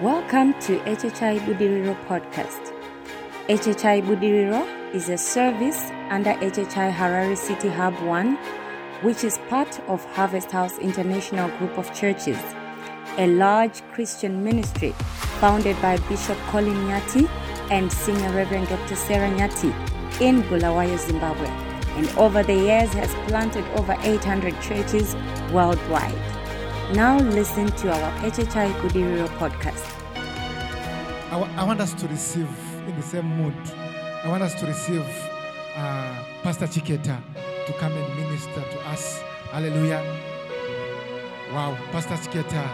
Welcome to HHI Budiriro podcast. HHI Budiriro is a service under HHI Harare City Hub 1, which is part of Harvest House International Group of Churches, a large Christian ministry founded by Bishop Colin Nyati and Senior Reverend Dr. Sarah Nyati in Bulawayo, Zimbabwe, and over the years has planted over 800 churches worldwide. Now listen to our HHI Budiriro podcast. I, want us to receive in the same mood. I want us to receive uh, Pastor Chiketa to come and minister to us. Hallelujah. Wow, Pastor Chiketa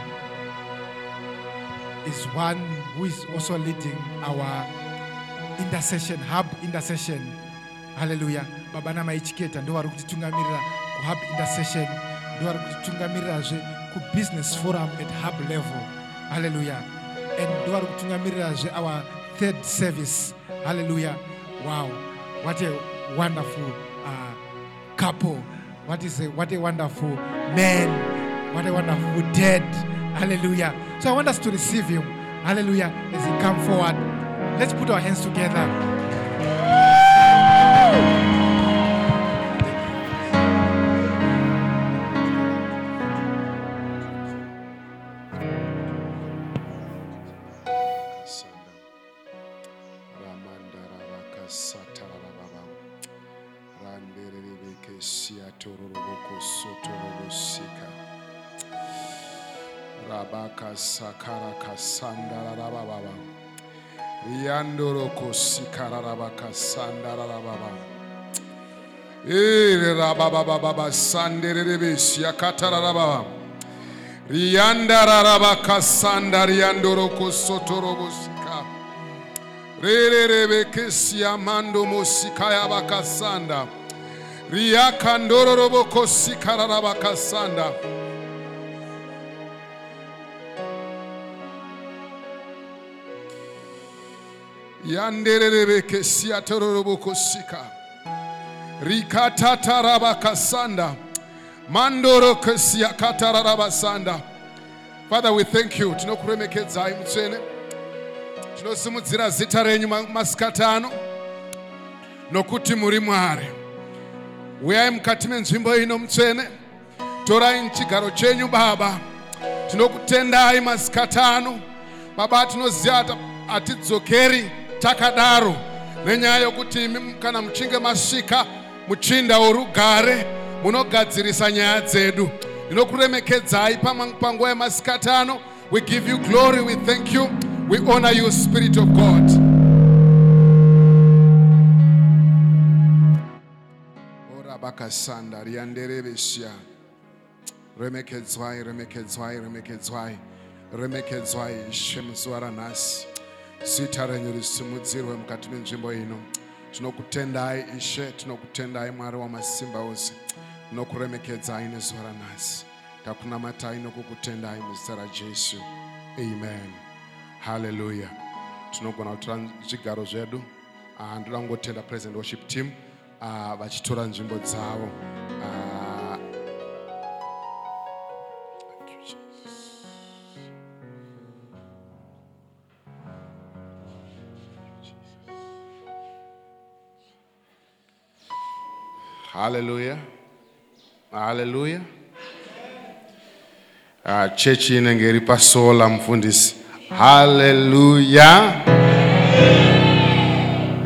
is one who is also leading our intercession, hub intercession. Hallelujah. Baba namai Chiketa ndo vari kutitungamirira kuhub intercession ndo vari kutitungamirirazve kubusiness forum at hub level. Hallelujah. and ndo vari kutungamirizve our third service. Hallelujah. Wow. What a wonderful uh, couple. What is a, what a wonderful man. What a wonderful dad. Hallelujah. So i want us to receive him. Hallelujah. As he come forward. Let's put our hands together Sakarakasandarababa. Riandoroko Sikarabakasandarababa. Ere Rabababa Sanderebes Yakatarababa. Riandarabakasandariandoroko Sotorobosika. Rererebekesiamando Mosikayabakasanda. Riakandoroboko Sikarabakasanda. Riakandoroboko Sikarabakasanda. Riakandororobokosikararabakasanda yandererebekesiatororobokosika rikatatarabakasanda. Mandorokesiakatararabasanda father we thank you. Tinokuremekedzai mutsvene. Tinosimudzira zita renyu ma- masikati ano nokuti muri mwari. Uyai mukati menzvimbo ino mutsvene. Torai muchigaro chenyu baba. Tinokutendai masikati ano baba tinoziva hatidzokeri takadaro nenyaya yokuti imi kana muchinge masvika muchinda worugare munogadzirisa nyaya dzedu. Ndinokuremekedzai panguva yemasikati ano we give you glory we thank you we honor you spirit of god. Orabakasanda rianderevesia remekedzwai remekedzwai remekedzwai remekedzwai ishe muzuva ranhasi zita renyu risimudzirwe mukati menzvimbo ino. Tinokutendai ishe tinokutendai mwari wamasimba ose. Tinokuremekedzai nezuva ranhasi. Takunamatai nokukutendai muzita rajesu. Amen. Haleluya tinogona kutora zvigaro zvedu. Ah, ndoda kungotenda present worship team. Ah, vachitora nzvimbo dzavo. Ah, haleluya Hallelujah. Uh, chechi inenge iri pasola mufundisi haleluya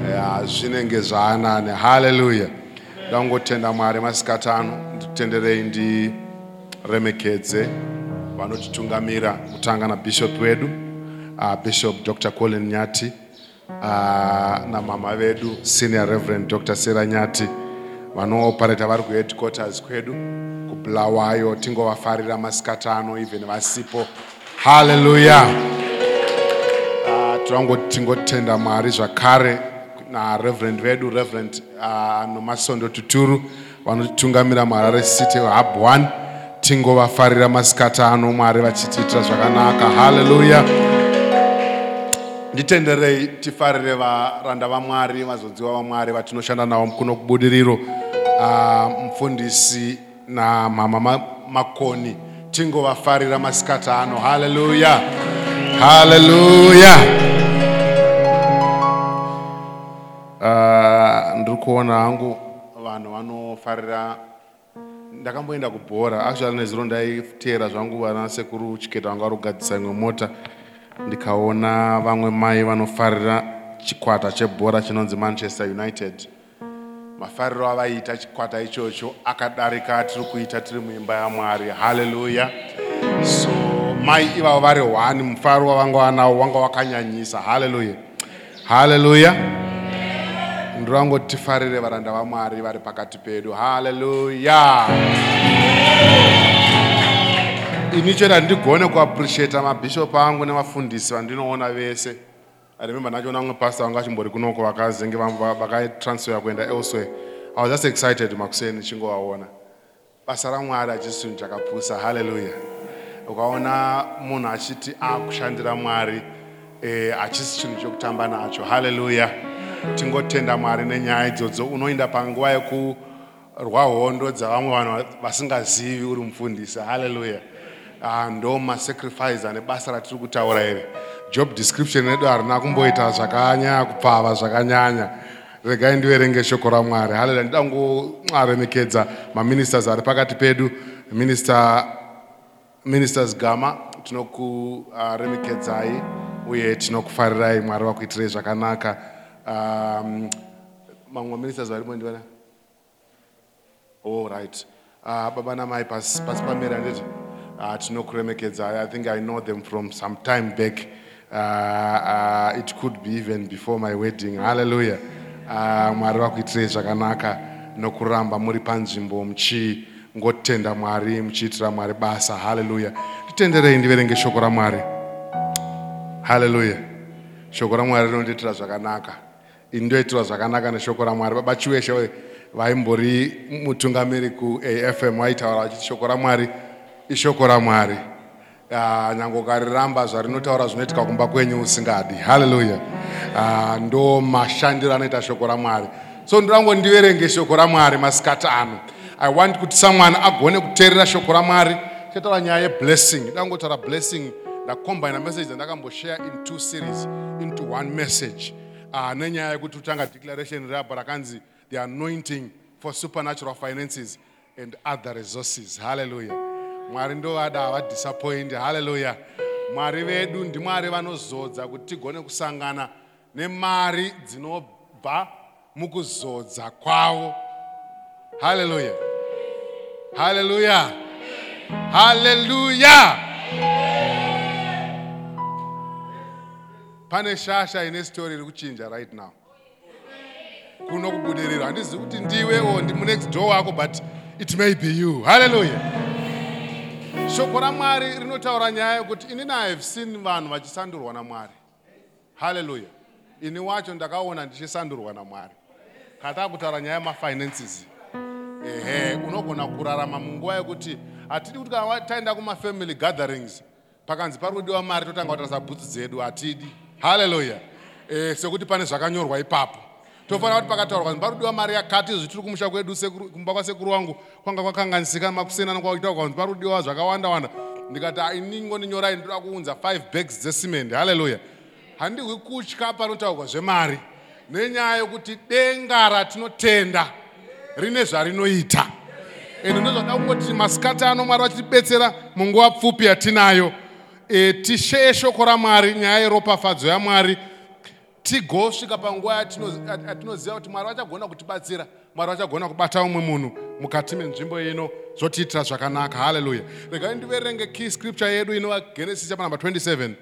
yeah, zvinenge zvaanane haleluya ndangotenda mwari masikatano nditenderei ndiremekedze vanotitungamira kutanga nabhishop wedu uh, bishop dr colin nyati uh, namama vedu senior reverend dr sera nyati vanooparata vari kuheadquarters kwedu kubulawayo tingovafarira masikati ano even vasipo. Haleluya tingoti tingotenda mwari zvakare nareverend vedu reverend uh, nomasondo tuturu vanotitungamira muharare city hub 1 tingovafarira masikati ano mwari vachitiitira zvakanaka. Haleluya nditenderei tifarire varanda vamwari vazodziwa vamwari vatinoshanda navo kuno kubudiriro. Uh, mufundisi namama Ma- makoni tingovafarira masikati ano. Haleluya haleluya uh, ndiri kuona hangu vanhu vanofarira. Ndakamboenda kubhora. Actually neziro ndaiteera zvangu vana sekuru chiketa vari kugadzisa imwe mota ndikaona vamwe mai vanofarira chikwata chebhora chinonzi manchester united. Mafariro avaita chikwata ichocho akadarika tiri kuita tiri muimba yamwari. Haleluya so mai ivavo vari one mufaro wavanga vanawo wanga wakanyanyisa. Haleluya haleluya ndorangoti tifarire varanda vamwari vari pakati pedu. Haleluya ini chete handigone kuappreciata mabhishopu angu nevafundisi vandinoona vese. Remember ndachiona umwe pastor vanga chimbori kunoko vakazenge vakatransfera kuenda elsewhere. I was just excited makuseni chingovaona. Basa ramwari hachisi chinhu chakapusa haleluya ukaona munhu achiti akushandira mwari eh, hachisi chinhu chokutamba nacho haleluya tingotenda mwari nenyaya idzodzo unoenda panguva yekurwa hondo dzavamwe vanhu vasingazivi uri mufundisi haleluya Ah, ndo masacrifice ane basa ratiri kutaura iri. Job description redu harina kumboita zvakanyanya kupfava zvakanyanya. Regai ndiverenge shoko ramwari. Haleluya ndida kungoaremekedza maministers ari pakati pedu. Minister ministers gama tinokuremekedzai uye tinokufarirai mwari vakuitirei zvakanaka. Um, mamwe ministers varimo ndivana all right. Uh, baba namai pasi pasi pameri handiti uh, tinokuremekedzai. I think i know them from some time back. Uh, uh, it could be even before my wedding. Hallelujah. Uh, mwari vakuitirei zvakanaka nokuramba muri panzvimbo muchingotenda mwari muchiitira mwari basa. Haleluya nditenderei ndiverenge shoko ramwari haleluya shoko ramwari rinondiitira zvakanaka. Ini ndoitirwa zvakanaka neshoko ramwari baba chiweshe vaimbori mutungamiri kuafm vaitaura vachiti shoko ramwari ishoko ramwari Ah, nyange ukariramba zvarinotaura zvinoitika kumba kwenyu usingadi. Haleluya Ah, ndo mashandiro anoita shoko ramwari so ndirango ndiverenge shoko ramwari masikati ano. I want kuti someone agone kuteerera shoko ramwari tichataura nyaya yeblessing dangotaura blessing. Ndacombina message dzandakamboshare in two series into one message. Uh, nenyaya yekuti utanga declaration rapo rakanzi the anointing for supernatural finances and other resources. Haleluya mwari ndovada havadisappoint haleluya mwari vedu ndimwari vanozodza kuti tigone kusangana nemari dzinobva mukuzodza kwavo. Haleluya haleluya haleluya pane shasha ine story iri kuchinja right now. Kuno kubudiriro handizivi kuti ndiwe o ndimunext door wako but it may be you. Haleluya shoko ramwari rinotaura nyaya yekuti inini ihave seen vanhu vachisandurwa namwari haleluya ini wacho ndakaona ndichisandurwa namwari kana takutaura nyaya yemafinances. Ehe unogona kurarama munguva yekuti hatidi kuti kana taenda kumafamily gatherings pakanzi pari kudiwa mari totanga kutarisa bhutsi dzedu hatidi. Haleluya e, sekuti pane zvakanyorwa ipapo tofanira kuti pakataurwa kuti pari kudiwa mari yakati izvi tiri kumusha kwedu kumba kwasekuru vangu kwanga kwakanganisika makusena kwaitaurwa kuti pari kudiwa zvakawanda wanda. Ndikati ainingondinyorai ndoda kuunza 5 bags dzesimende haleluya handihwi kutya panotaurwa zvemari nenyaya yokuti denga ratinotenda rine zvarinoita. Ende ndozvada kungoti masikati ano mwari vachitibetsera munguva pfupi yatinayo e, tisheye shoko ramwari nyaya yeropafadzo yamwari tigosvika panguva yatino- yatinoziva kuti mwari vachagona kutibatsira mwari vachagona kubata umwe munhu mukati menzvimbo ino zvotiitira zvakanaka. Haleluya. Regai ndiverenge key scripture yedu inova genesis chapa namba 27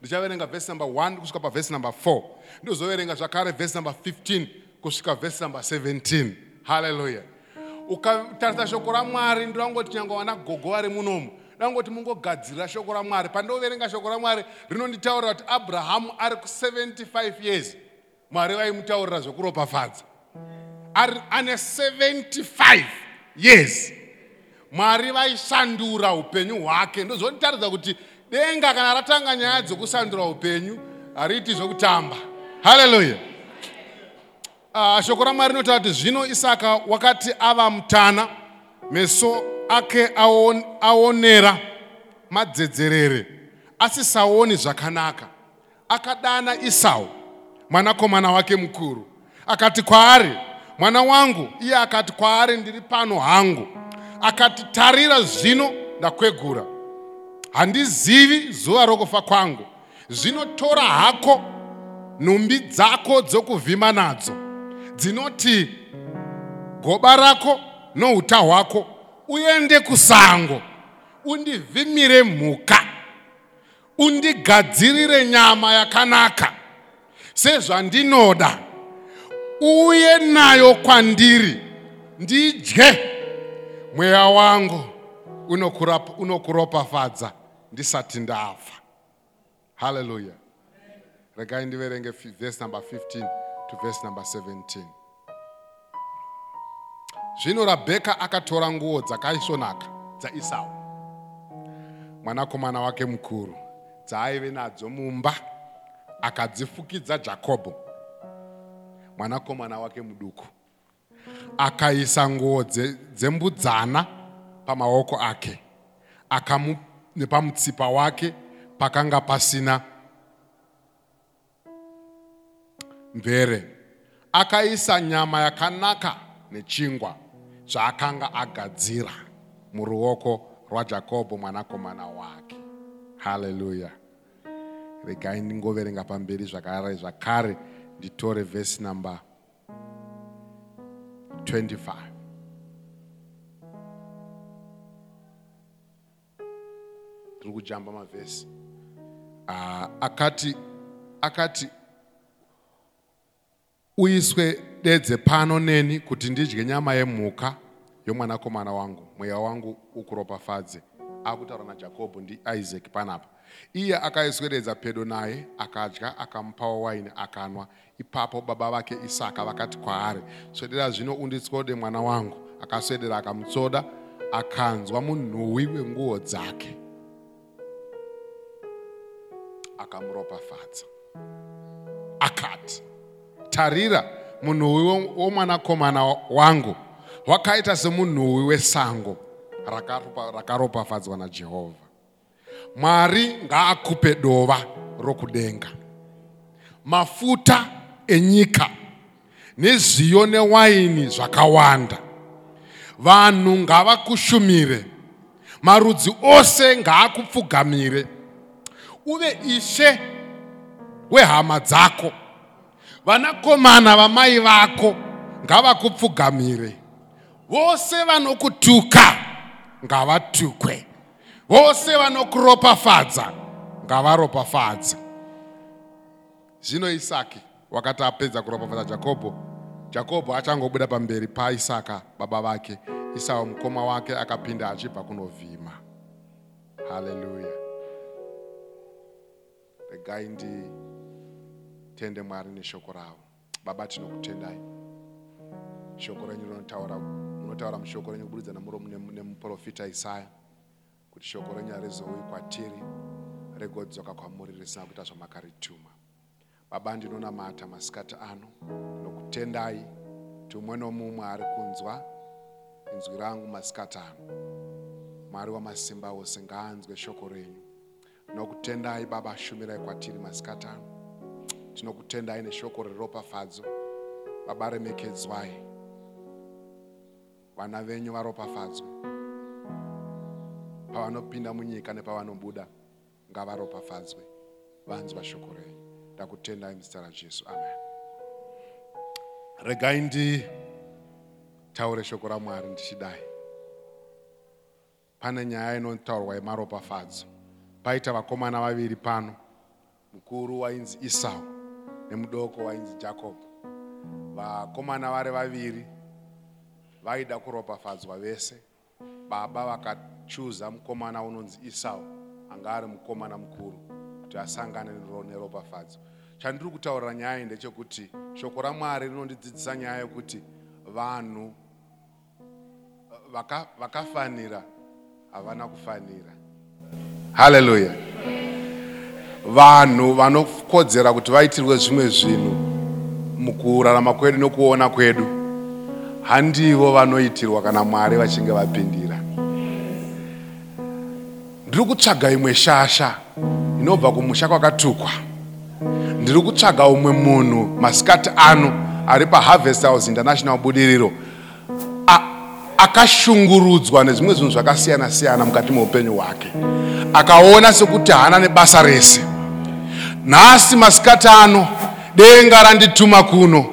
ndichaverenga vhesi number 1 kusvika pavhesi number 4 ndozoverenga zvakare vhesi number 15 kusvika vhesi number 17 haleluya. Ukatarisa shoko ramwari ndorangoti nyange vana gogo vari munomu dangoti mungogadzirira shoko ramwari pandoverenga shoko ramwari rinonditaurira kuti abrahamu ari ku75 years mwari vaimutaurira zvekuropafadza ari ane 75 years. Mwari vaisandura upenyu hwake. Ndozonitaridza kuti denga kana ratanga nyaya dzekusandura upenyu hariiti zvokutamba. Haleluya Ah, shoko ramwari rinotaura kuti zvino isaka wakati ava mutana meso ake aon- aonera madzedzerere asisaoni zvakanaka. Akadana isau mwanakomana wake mukuru. Akati kwaari mwana wangu? Iye akati kwaari ndiri pano hangu. Akati tarira zvino ndakwegura. Handizivi zuva rokufa kwangu. Zvino tora hako nhumbi dzako dzokuvhima nadzo. Dzinoti goba rako nouta hwako uende kusango undivhimire mhuka undigadzirire nyama yakanaka. Sezvandinoda uye nayo kwandiri ndidye. Mweya wangu unokuropafadza ndisati ndafa. Haleluya regai ndiverenge vhesi number 15 to vhesi number 17 zvino rabheka akatora nguo dzakaisvonaka dzaisau mwanakomana wake mukuru dzaaive nadzo mumba akadzifukidza jakobho. Mwanakomana wake muduku akaisa nguo dze- dzembudzana pamaoko ake akamu nepamutsipa wake pakanga pasina mvere. Akaisa nyama yakanaka nechingwa zvaakanga agadzira muruoko rwajakobho mwanakomana wake. Haleluya regai ndingoverenga pamberi zvakare zvakare nditore vhesi namba 25 tiri kujamba mavhesi Ah, akati akati uiswe dedze pano neni kuti ndidye nyama yemhuka yomwanakomana wangu mweya wangu ukuropafadze akutaura najakobho ndiisaki panapa iye akaiswededza pedo naye akadya akamupawo waini akanwa. Ipapo baba vake isaka vakati kwaari swedera zvino unditsode mwana wangu. Akaswedera akamutsoda akanzwa munhuwi wenguo dzake. Akamuropafadza. Akati tarira munhuwi womwanakomana wangu. Wakaita semunhuwi wesango rakaropa- rakaropafadzwa najehovha mwari ngaakupe dova rokudenga. Mafuta enyika nezviyo newaini zvakawanda. Vanhu ngavakushumire. Marudzi ose ngaakupfugamire. Uve ishe wehama dzako vanakomana vamai vako ngavakupfugamire. Vose vanokutuka ngavatukwe. Vose vanokuropafadza ngavaropafadze. Zvino isaki wakati apedza kuropafadza jakobho jakobho achangobuda pamberi paisaka baba vake. Isau mukoma wake akapinda achibva kunovhima. Haleluya regai nditende mwari neshoko ravo baba tinokutendai shoko renyu rinotaura munotaura mushoko renyu kuburidza nemuprofita isaya. Kuti shoko renyu harizouyi kwatiri regodzoka kwamuri risina kuita zvamakarituma baba ndinonamata masikati ano nokutendai kuti umwe nomumwe ari kunzwa inzwi rangu masikati ano. Mwari wamasimba ose ngaanzwe shoko renyu nokutendai baba ashumirai kwatiri masikati ano tinokutendai neshoko reropafadzo baba remekedzwai vana venyu varopafadzwe pavanopinda munyika nepavanobuda ngavaropafadzwe vanzwa shoko renyu. Ndakutendai muzita rajesu. Amen. Regai nditaure shoko ramwari ndichidai. Pane nyaya inotaurwa yemaropafadzo paita vakomana vaviri pano mukuru wainzi isau nemudoko wainzi jakobho vakomana vari vaviri vaida kuropafadzwa vese. Baba vakachuza mukomana unonzi isau anga ari mukomana mukuru kuti asangane nero- neropafadzo chandiri kutaurira nyaya iyi ndechekuti shoko ramwari rinondidzidzisa nyaya yekuti vanhu vaka- vakafanira havana kufanira. Haleluya vanhu vanokodzera kuti vaitirwe zvimwe zvinhu mukurarama kwedu nokuona kwedu handivo vanoitirwa kana mwari vachinge vapindira. Ndiri kutsvaga imwe shasha ndinobva kumusha kwakatukwa. Ndiri kutsvaga umwe munhu masikati ano ari paharvest house international budiriro akashungurudzwa nezvimwe zvinhu zvakasiyana siyana mukati meupenyu hwake. Akaona sekuti haana nebasa rese nhasi masikati ano denga randituma kuno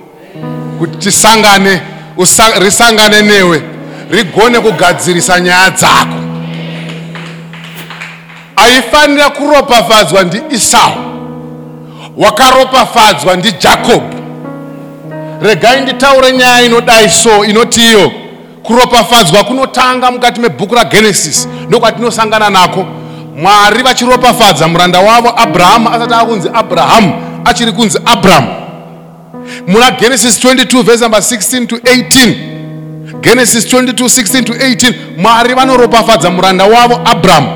kuti tisangane risangane newe rigone kugadzirisa nyaya dzako. Aifanira kuropafadzwa ndiisau wakaropafadzwa ndijakobho regai nditaure nyaya inodai so inoti iyo kuropafadzwa kunotanga mukati mebhuku ragenesis ndokwatinosangana nako mwari vachiropafadza muranda wavo abrahamu asati akunzi abrahamu achiri kunzi abrahamu. Muna genesis 22 vhesi number 16 to 18 genesis 22 16 to 18 mwari vanoropafadza muranda wavo abrahamu.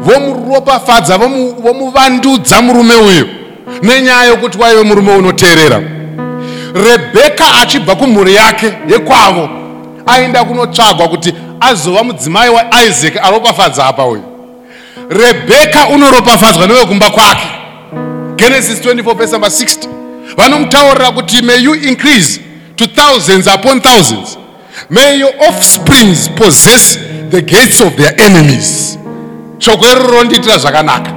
Vomuropafadza vomu- vomuvandudza murume uyu nenyaya yokuti waive murume unoteerera. Rebheka achibva kumhuri yake yekwavo aenda kunotsvagwa kuti azova mudzimai waisaac aropafadza apa uyu rebheka unoropafadzwa newekumba kwake. Genesis 24 verse number 60 vanomutaurira kuti may you increase to thousands upon thousands. May your offsprings possess the gates of their enemies. Shoko iroro rondiitira zvakanaka.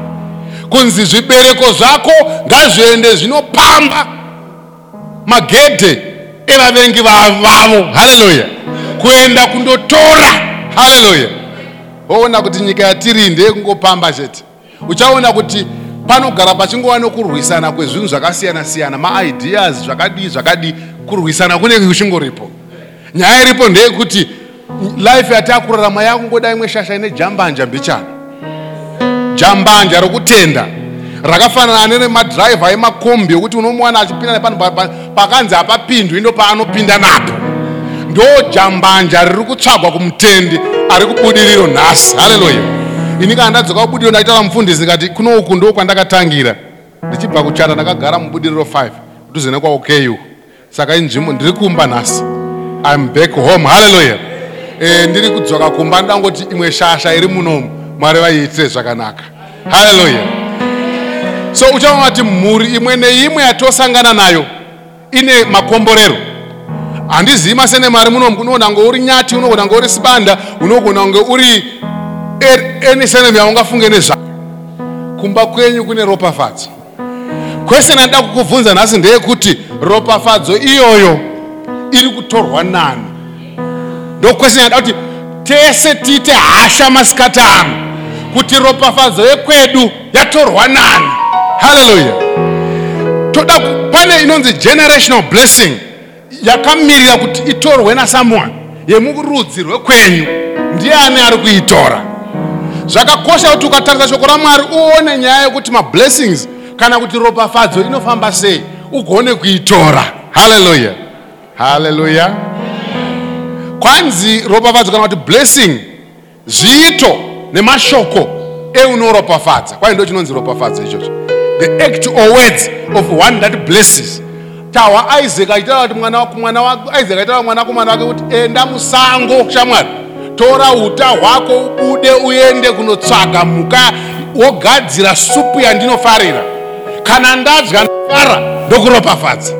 Kunzi zvibereko zvako ngazviende zvinopamba magedhe evavengi va- vavo. Haleluya kuenda kundotora. Haleluya woona kuti nyika yatiri ndeyekungopamba chete? Uchaona kuti panogara pachingova nokurwisana kwezvinhu zvakasiyana siyana maideas zvakadii zvakadii kurwisana kunenge kuchingoripo. Nyaya iripo ndeyekuti life yatakurarama yakungoda imwe shasha ine jambanja mbichana. Jambanja rokutenda rakafanana neremadhiraivha emakombi ekuti unomuwana achipinda nepanhu pa- pa- pakanzi hapapindwi ndo paanopinda napo ndo jambanja riri kutsvagwa kumutendi ari kubudiriro nhasi. Haleluya ini kana ndadzoka kubudiriro ndaitaura mufundisi ndikati kuno uku ndo kwandakatangira. Ndichibva kuchata ndakagara mubudiriro 5 kudhuze nekwaoku saka inzvimbo ndiri kumba nhasi. Im back home. Haleluya e, ndiri kudzoka kumba ndangoti imwe shasha iri munomu. Mwari vaiitire zvakanaka. Haleluya so uchaona kuti mhuri imwe neimwe yatosangana nayo ine makomborero handizivi masene mari munomu unogona kunge uri nyati unogona kunge uri sibanda unogona kunge uri eni senemu yaungafunge nezvako kumba kwenyu kune ropafadzo. Kwesene andida kukubvunza nhasi ndeyekuti ropafadzo iyoyo iri kutorwa nani. Ndokwesene andida kuti tese tiite hasha masikati ano kuti ropafadzo yekwedu yatorwa nani. Haleluya toda pane inonzi generational blessing yakamirira kuti itorwe nasomeone yemurudzi rwekwenyu. Ndiani ari kuitora? Zvakakosha kuti ukatarisa shoko ramwari uone nyaya yekuti mablessings kana kuti ropafadzo inofamba sei ugone kuitora. Haleluya haleluya kwanzi ropafadzo kana kuti blessing zviito nemashoko eunoropafadza. Kwai ndo chinonzi ropafadzo ichocho? The act or words of one that blesses tahwa isaac achitaura kuti mwana wa- mwana wa- isaac achitaura mwanakomana wake kuti enda musango shamwari tora uta hwako ubude uende kunotsvaga mhuka wogadzira supu yandinofarira. Kana ndadya ndofara ndokuropafadza.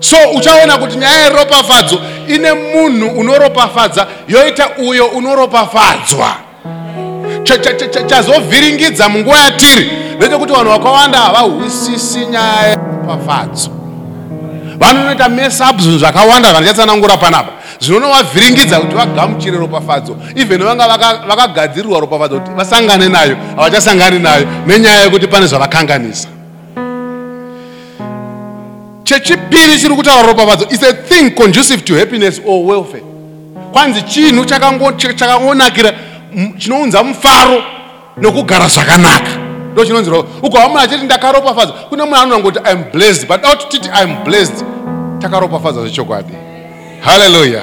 So uchaona kuti nyaya yeropafadzo ine munhu unoropafadza yoita uyo unoropafadzwa. Cha- cha- cha- cha- chazovhiringidza munguva yatiri ndechekuti vanhu vakawanda havahwisisi nyaya yeropafadzo vanonoita mesup zvinhu zvakawanda zvandichatsanangura panapa. Zvinonovavhiringidza kuti vagamuchire ropafadzo. Even vanga vaka- vakagadzirirwa ropafadzo kuti vasangane nayo havachasangani nayo nenyaya yekuti pane zvavakanganisa. Chechipiri chiri kutaura ropafadzo is a thing conducive to happiness or welfare. Kwanzi chinhu chakango- ch- chakangonakira chinounza mufaro nokugara zvakanaka ndo chinonzi ro ukawa munhu achiti ndakaropafadzwa kune munhu anonangoti im blessed but auti titi im blessed. Takaropafadzwa zvechokwadi. Haleluya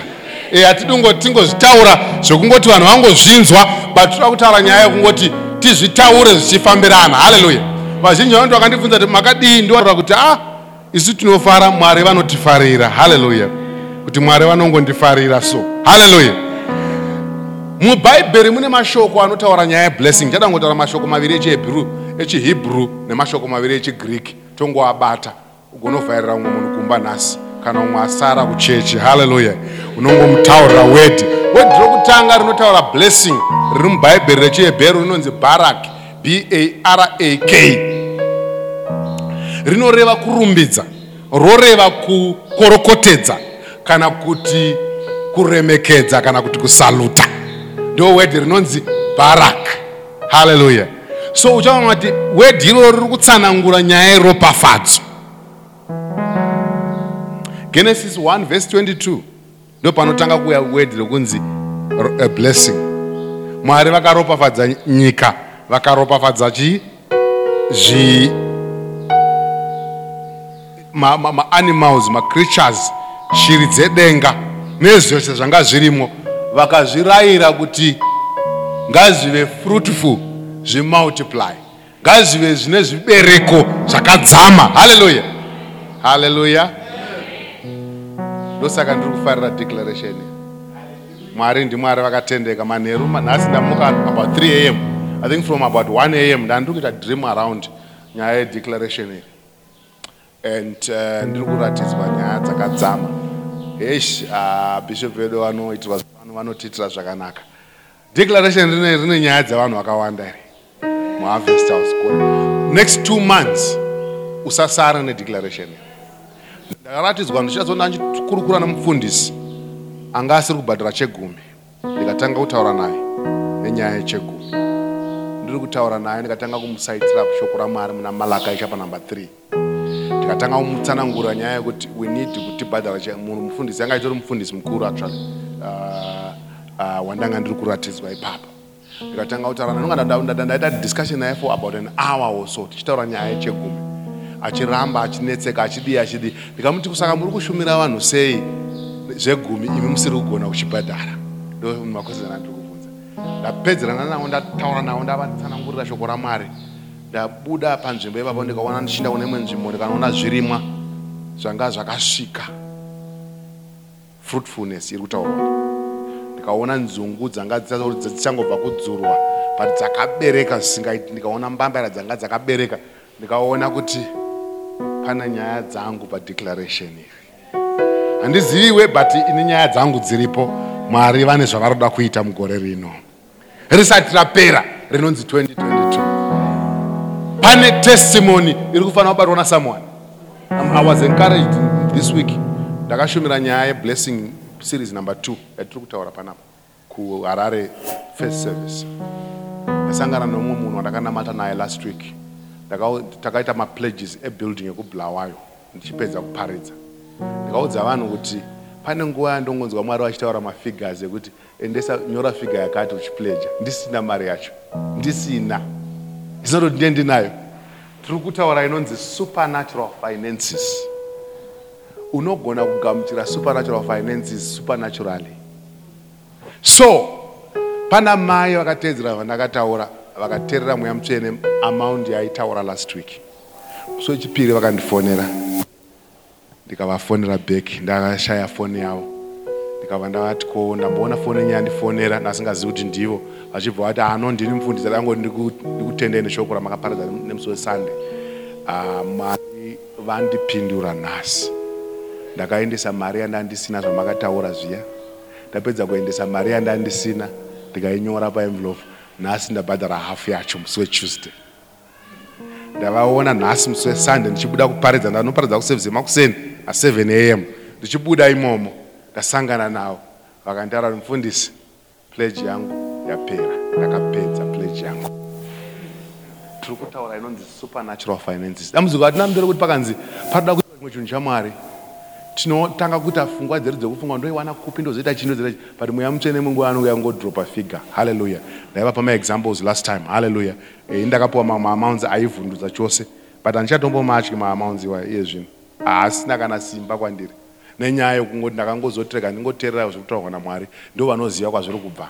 e hatidi kungoti tingozvitaura zvekungoti vanhu vangozvinzwa but toda kutaura nyaya yekungoti tizvitaure zvichifambirana. Haleluya vazhinji vanoti vakandibvunza kuti makadii ndoa kuti a isu tinofara mwari vanotifarira. Haleluya kuti mwari vanongondifarira so. Haleluya mubhaibheri mune mashoko anotaura nyaya yeblessing. Chada kungotaura mashoko maviri echihebheru echihebrew nemashoko maviri echigreek tongoabata ugonovhairira umwe munhu kumba nhasi kana umwe asara kuchechi. Haleluya unongomutaurira wedhi wedhi rokutanga rinotaura blessing riri mubhaibheri rechihebheru rinonzi barak barak rinoreva kurumbidza roreva kukorokotedza kana kuti kuremekedza kana kuti kusaluta. Ndo wedhi rinonzi barak. Haleluya so uchaona kuti wedhi iroro riri kutsanangura nyaya yeropafadzo genesis 1 vhese 22 ndo panotanga kuuya wedhi rekunzi blessing. Mwari vakaropafadza nyika vakaropafadza chi? Zvi maanimals ma macreatures shiri dzedenga nezvose zvanga zvirimo vakazvirayira kuti ngazvive fruitful zvimultiply. Ngazvive zvine zvibereko zvakadzama. Haleluya haleluya ndosaka ndiri kufarira declaration. Mwari ndimwari vakatendeka manheru nhasi ndamuka about 3 am i think from about 1 am ndandiri kuita dream around nyaya yedeclaration iri and uh, ndiri kuratidzwa nyaya dzakadzama. Hesh uh, bishop vedu vanoitirwa vanotiitira zvakanaka. Declaration rine rine nyaya dzavanhu vakawanda iri muharvest house next two months usasara nedeclaration. Ndakaratidzwa ndichazona ndichikurukura nemupfundisi anga asiri kubhadhara chegumi. Ndikatanga kutaura naye nenyaya yechegumi. Ndiri kutaura naye ndikatanga kumusaitira shoko ramwari muna malaka ichapa namba 3 ndikatanga kumutsanangurira nyaya yekuti we need kutibhadhara munhu mufundisi anga itori mufundisi mukuru actually. Uh, uh, wandanga ndiri kuratidzwa ipapo ndikatanga kutaura naye ndaita discussion naye for about an hour or so tichitaura nyaya yechegumi achiramba achinetseka achidii achidii ndikamuti kusaka muri kushumira vanhu sei? Zvegumi imi musiri kugona kuchibhadhara. Ndo makwezana ndiri kubvunza. Ndapedzerana navo ndataura navo ndavatsanangurira shoko ramwari. Ndabuda panzvimbo ipapo ndikaona ndichinda kune imwe nzvimbo ndikanoona zvirimwa zvanga zvakasvika. Fruitfulness iri kutaurwa ndikaona nzungu dzanga dzichangobva kudzurwa but dzakabereka zvisingaiti. Ndikaona mbambara dzanga dzakabereka. Ndikaona kuti pane nyaya dzangu padeclaration iri handiziviwe but ine nyaya dzangu dziripo. Mwari vane zvavari kuda kuita mugore rino. Risati rapera rinonzi 2022 pane testimony iri kufanira kubatwa nasomeone. I was encouraged this week. Ndakashumira nyaya yeblessing series number 2 yatiri kutaura panapa kuharare first service. Ndasangana nomumwe munhu wandakanamata naye last week. Takaita mapledges ebuilding ekubulawayo ndichipedza kuparidza. Ndikaudza vanhu kuti pane nguva yandongonzwa mwari vachitaura mafigures ekuti endesa nyora figa yakati uchipleja ndisina mari yacho. Ndisina. Isinatoti ndiye ndinayo. Tiri kutaura inonzi supernatural finances unogona kugamuchira supernatural finances supernaturally. So pana mai vakateedzera vandakataura vakateerera mweya mutsvene amaundi yaitaura last week. Musi wechipiri vakandifonera. Ndikavafonera back ndakashaya foni yavo. Ndikava ndavati ko ndamboona foni yenyu yandifonera ndasingazivi kuti ndivo. Vachibva vati ano ndini mufundisi dango ndikutendei neshoko ramakaparadza nemusi wesunday. Ah, mwari vandipindura nhasi ndakaendesa mari yandandisina zvamakataura zviya. Ndapedza kuendesa mari yandandisina ndikainyora paenvelope nhasi ndabhadhara hafu yacho musi wetuesday. Ndavaona nhasi musi wesunday ndichibuda kuparidza ndanoparidza kusevhisi yemakuseni a7 am ndichibuda imomo ndasangana navo vakantaura kuti mufundisi pleji yangu yapera. Ndakapedza pleji yangu. Tiri kutaura inonzi supernatural finances. Dambudziko hatina mudoro kuti pakanzi paroda kuita chimwe chinhu chamwari tinotanga kuita pfungwa dzedu dzekufunga ndoiwana kupi ndozoita chi ndozoita chi but mweya mutsvene munguva anouya kungodropa figure. Halleluya ndaiva pamaexamples last time. Halleluya e, ndakapiwa mamaamounts aivhundudza chose. But handichatombomatyi maamounts iwa iye zvino. Haasina kana simba kwandiri. Nenyaya yekungoti ndakangozotireka ndingoteerera zvekutaurwa namwari ndo vanoziva kwazviri kubva.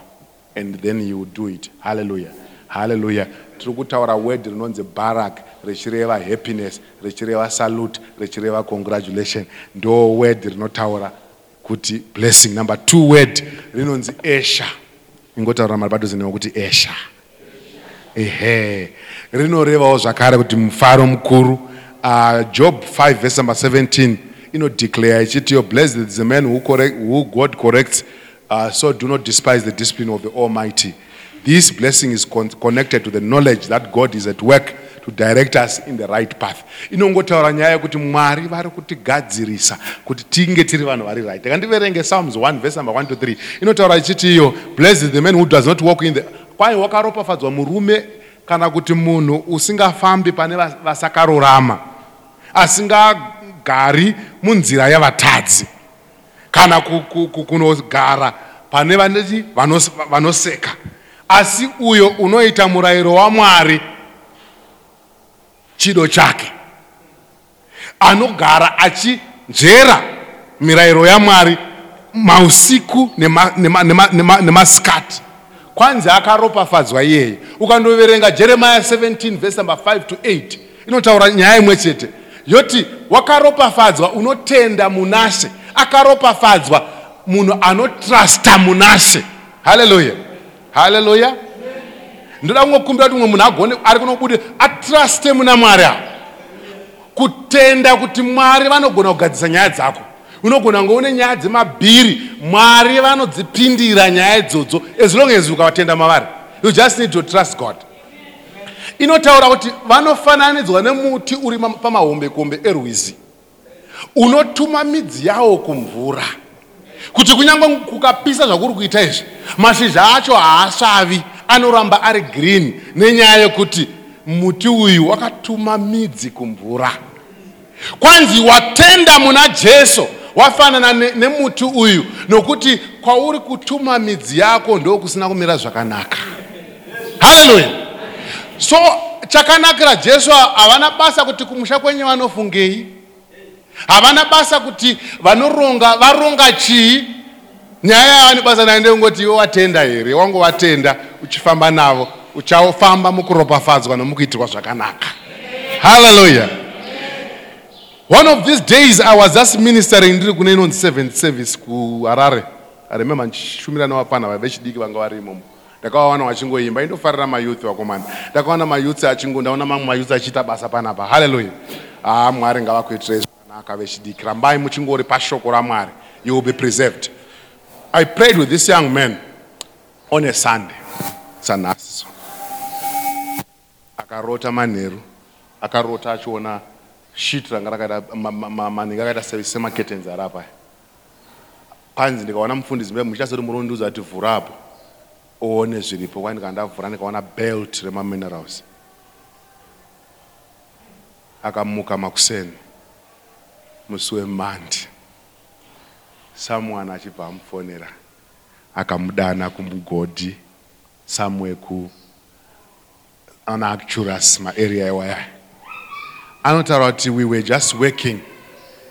And then you do it. Halleluya halleluya tiri kutaura word rinonzi barak richireva happiness richireva salute richireva congratulation. Ndo word rinotaura kuti blessing number two word rinonzi esha. Ingotaura mari padhuze newe kuti esha. Ehe. Rinorevawo zvakare kuti mufaro mukuru uh, job 5 verse number 17 inodeclare ichitiyo blessed is the man who, correct, who god corrects uh, so do not despise the discipline of the almighty. This blessing is con connected to the knowledge that god is at work to direct us in the right path. Inongotaura nyaya yekuti mwari vari kutigadzirisa kuti tinge tiri vanhu vari right. Akandiverenge psalms 1 verse number 1 to 3 inotaura ichiti iyo blessed the man who does not walk in the kwai wakaropafadzwa murume kana kuti munhu usingafambi pane vas- vasakarurama asingagari munzira yevatadzi kana ku- ku- ku- kunogara pane vanoti vanos- vanoseka. Asi uyo unoita murayiro wamwari chido chake. Anogara achinzvera mirayiro yamwari mausiku nema- nema- nema- nema- nemasikati. Kwanzi akaropafadzwa iyeye? Ukandoverenga jeremiya 17 vhesi number 5 to 8 inotaura nyaya imwe chete. Yoti wakaropafadzwa unotenda munashe akaropafadzwa munhu anotrasta munashe haleluya haleluya ndoda kungokumbira kuti umwe munhu agone ari kunobude atraste muna mwari avo kutenda kuti mwari vanogona kugadzisa nyaya dzako. Unogona kunge une nyaya dzemabhiri mwari vanodzipindira nyaya idzodzo as long as ukavatenda mavari. You just need to trust god. Inotaura kuti vanofananidzwa nemuti uri ma- pamahombekombe erwizi. Unotuma midzi yawo kumvura. Kuti kunyange kukapisa zvakuri kuita izvi mashizha acho haasvavi anoramba ari green nenyaya yekuti muti uyu wakatuma midzi kumvura. Kwanzi watenda muna jesu wafanana ne- nemuti uyu nokuti kwauri kutuma midzi yako ndokusina kumira zvakanaka. Haleluya so chakanakira jesu havana basa kuti kumusha kwenyu vanofungei? Havana basa kuti vanoronga varonga chii nyaya yavane basa nayo ndeyongoti iwe watenda here? Wangu watenda uchifamba navo uchafamba mukuropafadzwa nomukuitirwa zvakanaka. Haleluya one of these days i was just ministering ndiri kune inonzi seventh service kuharare i remember ndichishumira nevapana vechidiki vanga vari imomo. Ndakavawana vachingoimba indofarira mayouth vakomana ndakaona mayouth achingo ndaona mamwe mayouth achiita basa panapa. Haleluya haa mwari ngavakuitirei zvakanaka vechidiki. Rambai muchingori pashoko ramwari. You will be preserved i prayed with this young man on a sunday. Sanhasi akarota manheru. Akarota achiona shit ranga rakaita ma- ma- ma- manhenga akaita se- semaketens ari apa kwanzi ndikaona mufundisi mbe muchasati murundiudza kuti vhura apo. Uone zviripo kwai ndikandavhura ndikaona belt remaminerals akamuka makuseni. Musi wemandi someone achibva amufonera akamudana kumugodhi somewhere ku ana acturas maarea iwaya. Anotaura kuti we were just working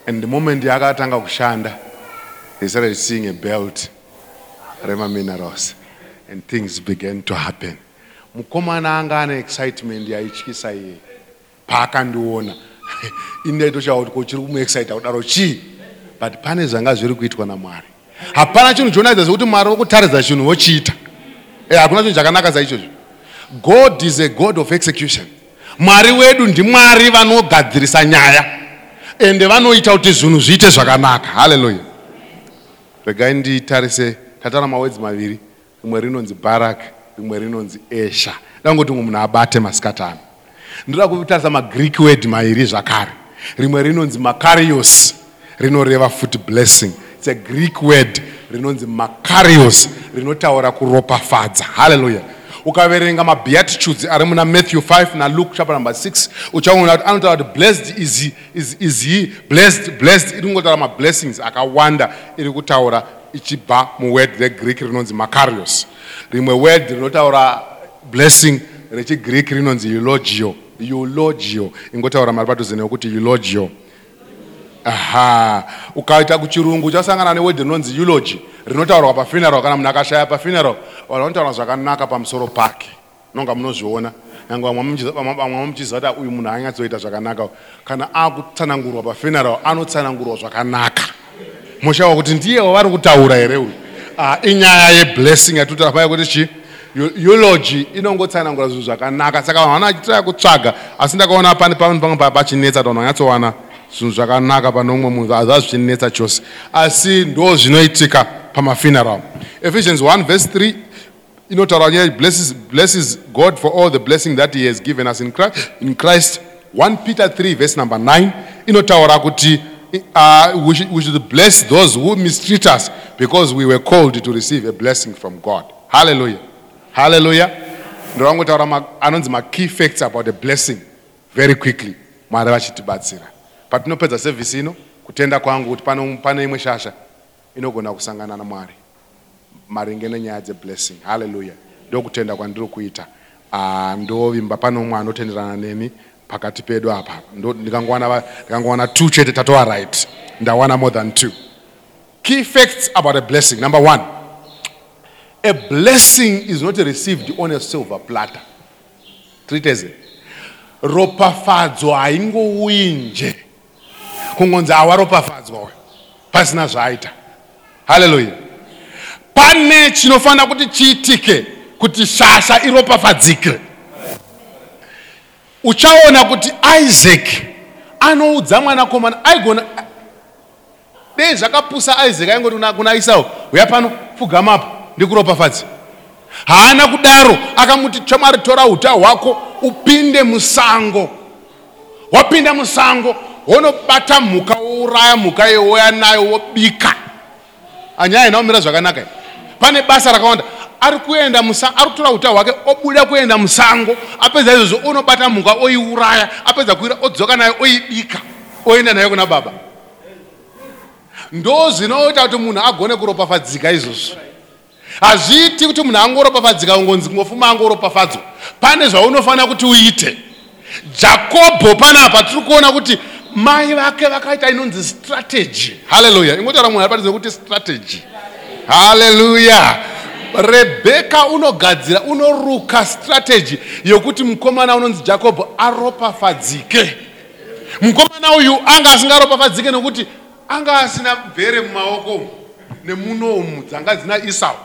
and the moment yakatanga kushanda they started seeing a belt remaminerals and things began to happen. Mukomana anga ane excitement yaityisa iye paakandiona indaitoshava kuti kochiri kumuexcita kudaro chii but pane zvanga zviri kuitwa namwari. Hapana chinhu chonaidza sekuti mwari wokutaridza chinhu wochiita. Eh, hakuna chinhu chakanaka saichocho god is a god of execution. Mwari wedu ndimwari vanogadzirisa nyaya. Ende vanoita kuti zvinhu zviite zvakanaka. Haleluya regai nditarise tatara mawedzi maviri. Rimwe rinonzi barak rimwe rinonzi esha. Dangoti umwe munhu abate masikati ano ndoda kutarisa magreek word mairi zvakare. Rimwe rinonzi makarios rinoreva futi blessing. Its a greek word rinonzi makarios rinotaura kuropafadza. Haleluya ukaverenga mabeatitudes ari muna matthew 5 naluke chapter number 6 uchaona kuti anotaura kuti blessed is, is, is he blessed blessed. Iri kungotaura mablessings akawanda iri kutaura ichibva muword regreek rinonzi makarios. Rimwe word rinotaura blessing rechigreek rinonzi eulogio eulogio. Ingotaura mari padhuze nekuti eulogio aha ukaita kuchirungu uchasangana neword rinonzi eulogy rinotaurwa pafuneral kana munhu akashaya pafuneral vanotaura zvakanaka pamusoro pake. Nonga munozviona. Nange vamwe muchiziva- kuti uyu munhu anyatsoita zvakanaka. Kana akutsanangurwa pafuneral anotsanangurwa zvakanaka. Mushava kuti ndiye wavari kutaura here uyu? Ah, inyaya yeblessing yatutaramai kuti chi Eu- eulogy inongotsanangura zvinhu zvakanaka. Saka vanhu vanachitiraya kutsvaga asi ndakaona pane pamwe pamwe pa- pachinetsa kuti vanhu vanyatsowana zvinhu zvakanaka pane umwe munhu hazva zvichinetsa chose. Asi ndo zvinoitika pamafuneral. Ephesians 1 verse 3 inotaura blesses, blesses god for all the blessing that he has given us in christ, in christ. 1 peter 3 verse number 9 inotaura kuti uh, we, should, we should bless those who mistreat us because we were called to receive a blessing from god. Hallelujah. Hallelujah. Ndorangotaura anonzi makey facts about a blessing very quickly. Mwari vachitibatsira patinopedza sevhisi ino kutenda kwangu kuti pane, imwe shasha inogona kusangana namwari maringe nenyaya dzeblessing haleluya ndokutenda kwandiri kuita. Ah, ndovimba pane umwe anotenderana neni pakati pedu apa. Ndikangowana two chete tatova right. Ndawana more than two. Key facts about a blessing. Number one a blessing is not received on a silver platter. Triteze ropafadzo haingouyi nje kungonzi awaropafadzwa pasina zvaaita haleluya pane chinofanira kuti chiitike kuti shasha iropafadzike uchaona kuti isaac anoudza mwanakomana aigona dei zvakapusa isaac aingoti kuna isau uya pano pfugamapo ndikuropafadzi haana kudaro akamuti chamwari tora uta hwako upinde musango. Wapinda musango wonobata mhuka wouraya mhuka yewouya nayo wobika. Anyaya inaomira zvakanaka iyi. pane basa rakawanda. Ari kuenda ari kutora uta hwake obuda kuenda musango apedza izvozvo unobata mhuka oiuraya apedza kuira odzoka nayo oibika oenda nayo kuna baba. Ndo zvinoita kuti munhu agone kuropafadzika izvozvo. Hazviiti kuti munhu angoropafadzika kungonzi ngofuma angoropafadzwa pane zvaunofanira kuti uite. Jakobho panapa tiri kuona kuti mai vake vakaita inonzi strategy. Haleluya ingotaura munhu ariparidze kuti strategy. Haleluya rebheka unogadzira unoruka strategy yokuti mukomana unonzi jakobho aropafadzike. Mukomana uyu anga asingaropafadzike nekuti anga asina mvere mumaoko nemunomu dzanga dzina isau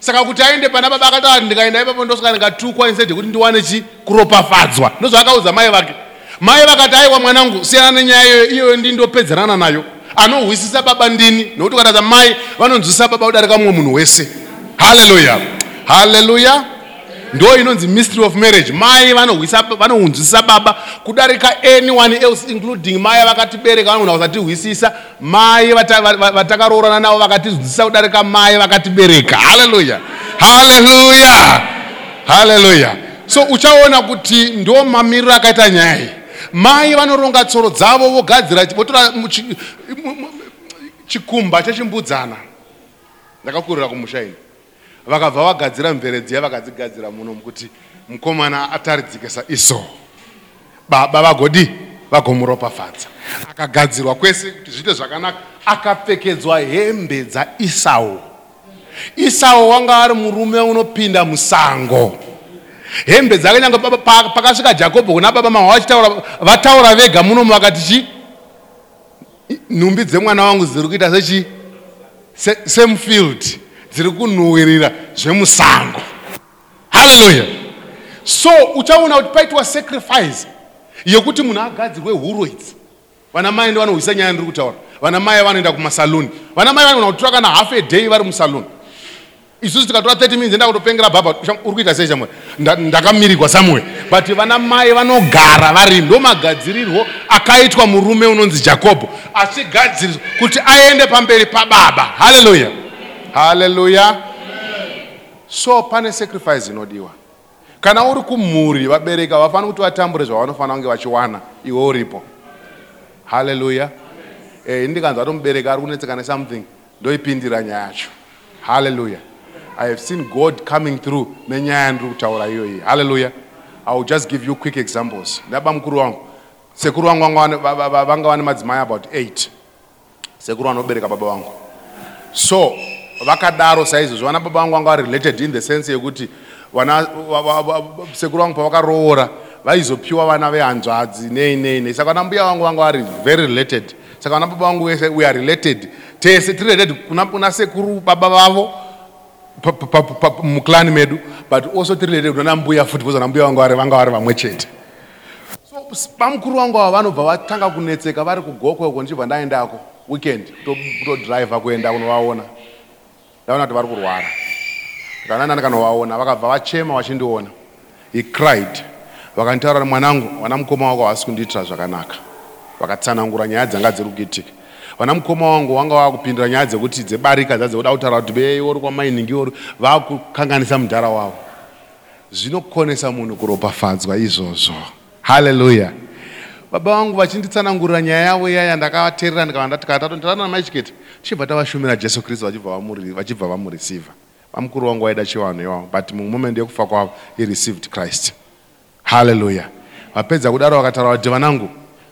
saka kuti aende pana baba akataura kuti ndikaenda ipapo ndosvika ndikatukwa instead yekuti ndiwane chi kuropafadzwa. Ndozvaakaudza mai vake mai vakati aiwa mwanangu siyana nenyaya iyoyo iyoyo ndindopedzerana nayo. Anohwisisa baba ndini nokuti ukataza mai vanonzwisisa baba kudarika mumwe munhu wese. Haleluya. Haleluya. Ndo inonzi mystery of marriage. Mai vanohunzwisisa baba kudarika anyone else including mai vakatibereka vanogona kusatihwisisa mai vata- va- va- vatakaroorana navo vakatizwisisa kudarika mai vakatibereka. Haleluya. Haleluya. Haleluya. So uchaona kuti ndo mamiriro akaita nyaya iyi mai vanoronga tsoro dzavo vogadzira votora chikumba chechimbudzana ndakakurira kumusha ino vakabva vagadzira mvere dziya vakadzigadzira muno kuti mukomana ataridzike saisau. Baba vagodi vagomuropafadza. Akagadzirwa kwese kuti zviite zvakanaka. Akapfekedzwa hembe dzaisau isau wanga ari murume unopinda musango hembe dzake nyange pakasvika jakobho kuna baba mahwa vachitaura vataura vega munomu vakati chi nhumbi dzemwana wangu dziri kuita sechi se- semufield dziri kunhuhwirira zvemusango. Haleluya so uchaona kuti paitwa sacrifice yekuti munhu agadzirwe huro idzi vana mai ndovanohwisa nyaya ndiri kutaura. Vana mai vanoenda kumasaluni. Vana mai vanogona kutora kana half a day vari musaluni isusu tikatora 30 minutes enda kutopengera bhabha uri kuita sei chamwe Nda- ndakamirigwa samwe but vana mai vanogara vari ndo magadzirirwo akaitwa murume unonzi jakobho achigadzirirwa kuti aende pamberi pababa haleluya haleluya so pane sacrifice inodiwa. Kana uri kumhuri vabereki havafani kuti vatambure zvavanofanira kunge vachiwana iwe uripo. Haleluya eh, ndikanzwa kuti mubereki ari kunetseka nesomething ndoipindira nyaya yacho. Haleluya i have seen god coming through nenyaya yandiri kutaura iyoyi. Haleluya i will just give you quick examples. Ndaba mukuru wangu. Sekuru wangu vanga vane- madzimai about 8 sekuru vanobereka baba vangu so vakadaro saizvozvo vana baba vangu vanga vari related in the sense yekuti vana va- va- va- sekuru vangu pavakaroora vaizopiwa vana vehanzvadzi nei nei nei. Saka vana mbuya vangu vanga vari very related. Saka vana baba vangu vese we are related. Tese tiri related kuna, sekuru baba vavo muclan medu but also tirileted kuna mbuya futi because vana mbuya vanga vari vamwe chete. So vamukuru vangu ava vanobva vatanga kunetseka vari kugokwe uko ndichibva ndaendako weekend kuto- kutodhiraivha kuenda kunovaona. Ndaona kuti vari kurwara. Ndikanaenda ndikanovaona vakabva vachema vachindiona. He cried. Vakanditaura mwanangu vana mukoma wako havasi kundiitira zvakanaka. Vakatsanangura nyaya dzanga dziri kuitika vana mukoma wangu vanga vakupindura nyaya dzekuti dzebarika dzadze kuda kutaura kuti beori kwamainingi ori vakukanganisa mudhara wavo. Zvinokonesa munhu kuropafadzwa izvozvo. Haleluya baba vangu vachinditsanangurira nyaya yavo iyaya ndakavateerera ndikava tikatatu ndarana namaichiketi tichibva tavashumira jesu kristu vachibva vamureceiva vamukuru vangu vaida chivanhu ivavo but mumumendi yekufa kwavo he received christ. Haleluya vapedza kudaro vakataura kuti vanangu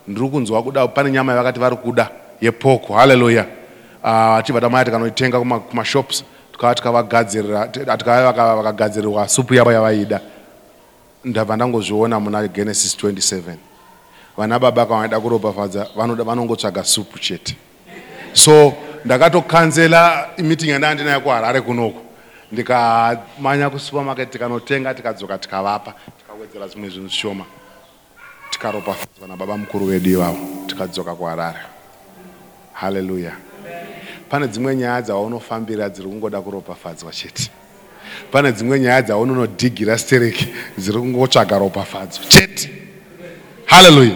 ndiri kunzwa kuda pane nyama yavakati vari kuda yepoko haleluya Ah, tibva tamaya tikanoitenga kuma- kumashops tikava tikavagadzirira tikava vaka- vakagadzirirwa supu yavo yavaida. Ndabva ndangozviona muna genesis 27 vana baba kana vaida kuropafadza vanongotsvaga supu chete. So ndakatokanzela meeting yandaa ndinayo kuharare kunoko. Ndikamanya kusupermarket tikanotenga tikadzoka tikavapa tikawedzera zvimwe zvinhu zvishoma. Tikaropafadzwa nababa mukuru wedu ivavo tikadzoka kuharare haleluya pane dzimwe nyaya dzaunofambira dziri kungoda kuropafadzwa chete. Pane dzimwe nyaya dzaunonodhigira stereki dziri kungotsvaga ropafadzo chete. Haleluya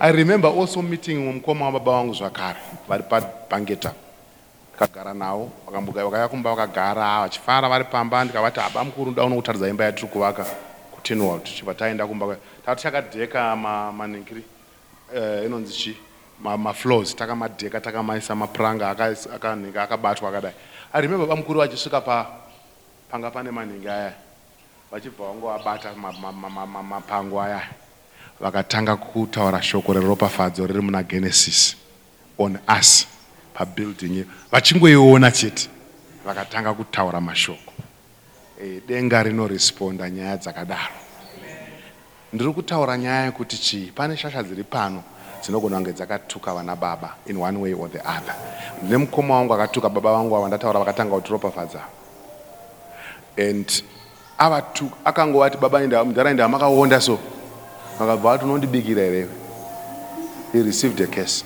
i remember also meeting mumukoma wababa vangu zvakare vari pabhangeta tikagara navo vakaya kumba vakagara vachifara vari pamba ndikavati haba mukuru ndoda unokutaridza imba yatiri kuvaka. Kutinwald tichibva taenda kumba tati takadheka ma- maningiri eh, inonzi chi ma- takamadheka takamaisa mapuranga akaninga akabatwa akadai i remember baba mukuru vachisvika pa panga pane manhingi aya vachibva vangovabata ma- ma- ma- ma- ma- mapango aya vakatanga kutaura shoko reropafadzo riri muna genesis on us pabuilding vachingoiona chete. Vakatanga kutaura mashoko. E, denga rinoresponda nyaya dzakadaro ndiri kutaura nyaya yekuti chii pane shasha dziri pano dzinogona kunge dzakatuka vana baba in one way or the other. Ndine mukoma wangu akatuka baba vangu ava ndataura vakatanga kutiropafadza and akangovati baba enda makaonda so. Vakabva vati unondibikira here he received a case.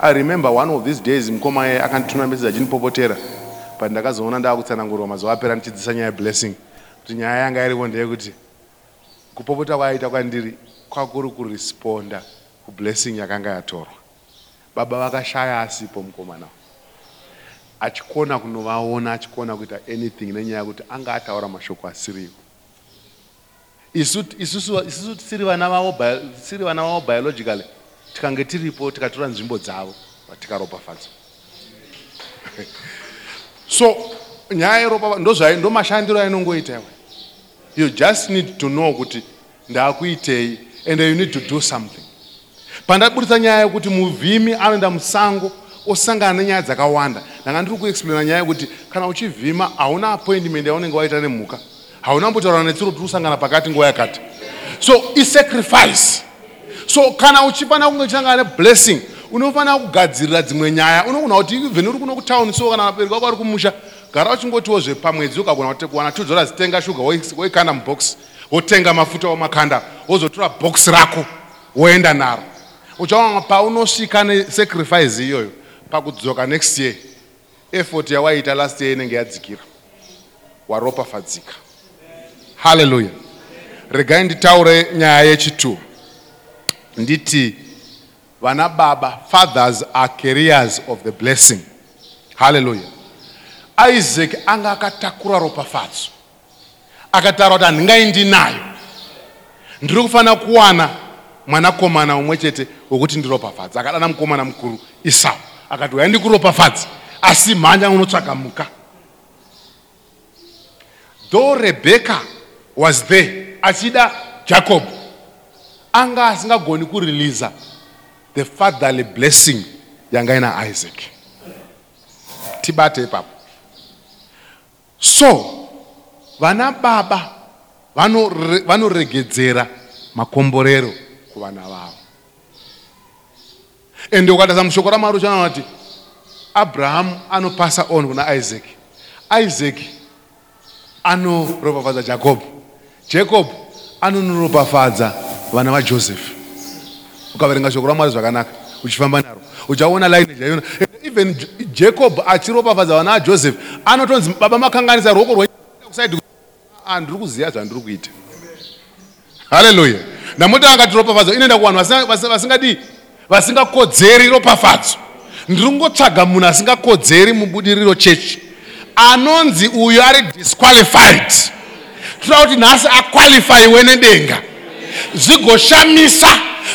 I remember one of these days mukoma ye akandituma message achinipopotera but ndakazoona ndaakutsanangurwa mazuva apera ndichidzisa nyaya yeblessing kuti nyaya yanga iripo ndeyekuti kupopota kwaaita kwandiri kwakuri kuresponda kublessing yakanga yatorwa. Baba vakashaya asipo mukomana. Achikona kunovaona achikona kuita anything nenyaya yekuti anga ataura mashoko asiriwo. Isu isusu isusu tisiri vana vavo tisiri vana vavo biologically tikange tiripo tikatora nzvimbo dzavo vatikaropafadza so nyaya yeropa ndozvai ndo mashandiro ainongoita iwe. You just need to know kuti ndaakuitei and you need to do something pandaburitsa nyaya yekuti muvhimi anoenda musango osangana nenyaya dzakawanda. Ndanga ndiri kuexplaina nyaya yekuti kana uchivhima hauna appointment yaunenge waita nemhuka. Hauna mbotaura netsuro tiri kusangana pakati nguva yakati. So isacrifice. So kana uchifana kunge uchisangana neblessing unofanira kugadzirira dzimwe nyaya unogona kuti even uri kuno kutauni so kana vabereki vako vari kumusha gara uchingotiwo zvepamwedzi ukagona kuwana two dollars tenga shuga woi- woikanda mubox wotenga mafuta wamakanda wozotora bhokisi rako woenda naro uchaona paunosvika nesacrifice iyoyo pakudzoka next year effort yawaita last year inenge yadzikira waropafadzika. Haleluya regai nditaure nyaya yechitu nditi vana baba fathers are carriers of the blessing. Haleluya isaac anga akatakura ropafadzo. Akataura kuti handingai ndinayo ndiri kufanira kuwana mwanakomana umwe chete wekuti ndiropafadze akadana mukomana mukuru isau akati uya ndikuropafadze. Asi mhanya unotsvaga muka though rebecca was there achida jacob anga asingagoni kureleasa the fatherly blessing yanga ina isaac. Tibate ipapo. So vana baba vanore- vanoregedzera makomborero kuvana vavo ende ukatarisa mushoko ramwari uchaona kuti abrahamu anopasa on kuna isaac. Isaac anoropafadza jakobho jacob anonoropafadza vana vajoseph ukaverenga shoko ramwari zvakanaka uchifamba naro uchaona lineage yaiona even J- jacob achiropafadza vana vajoseph anotonzi baba makanganisa ruoko rwakusaidi ah, ndiri kuziva zvandiri kuita haleluya namuti angatiropafadza inoenda kuvanhu vasina- vasi- vasingadii vasingakodzeri ropafadzo. Ndiri kungotsvaga munhu asingakodzeri mubudiriro chechi. Anonzi uyu ari disqualified. Toda kuti nhasi aqualifyiwe nedenga zvigoshamisa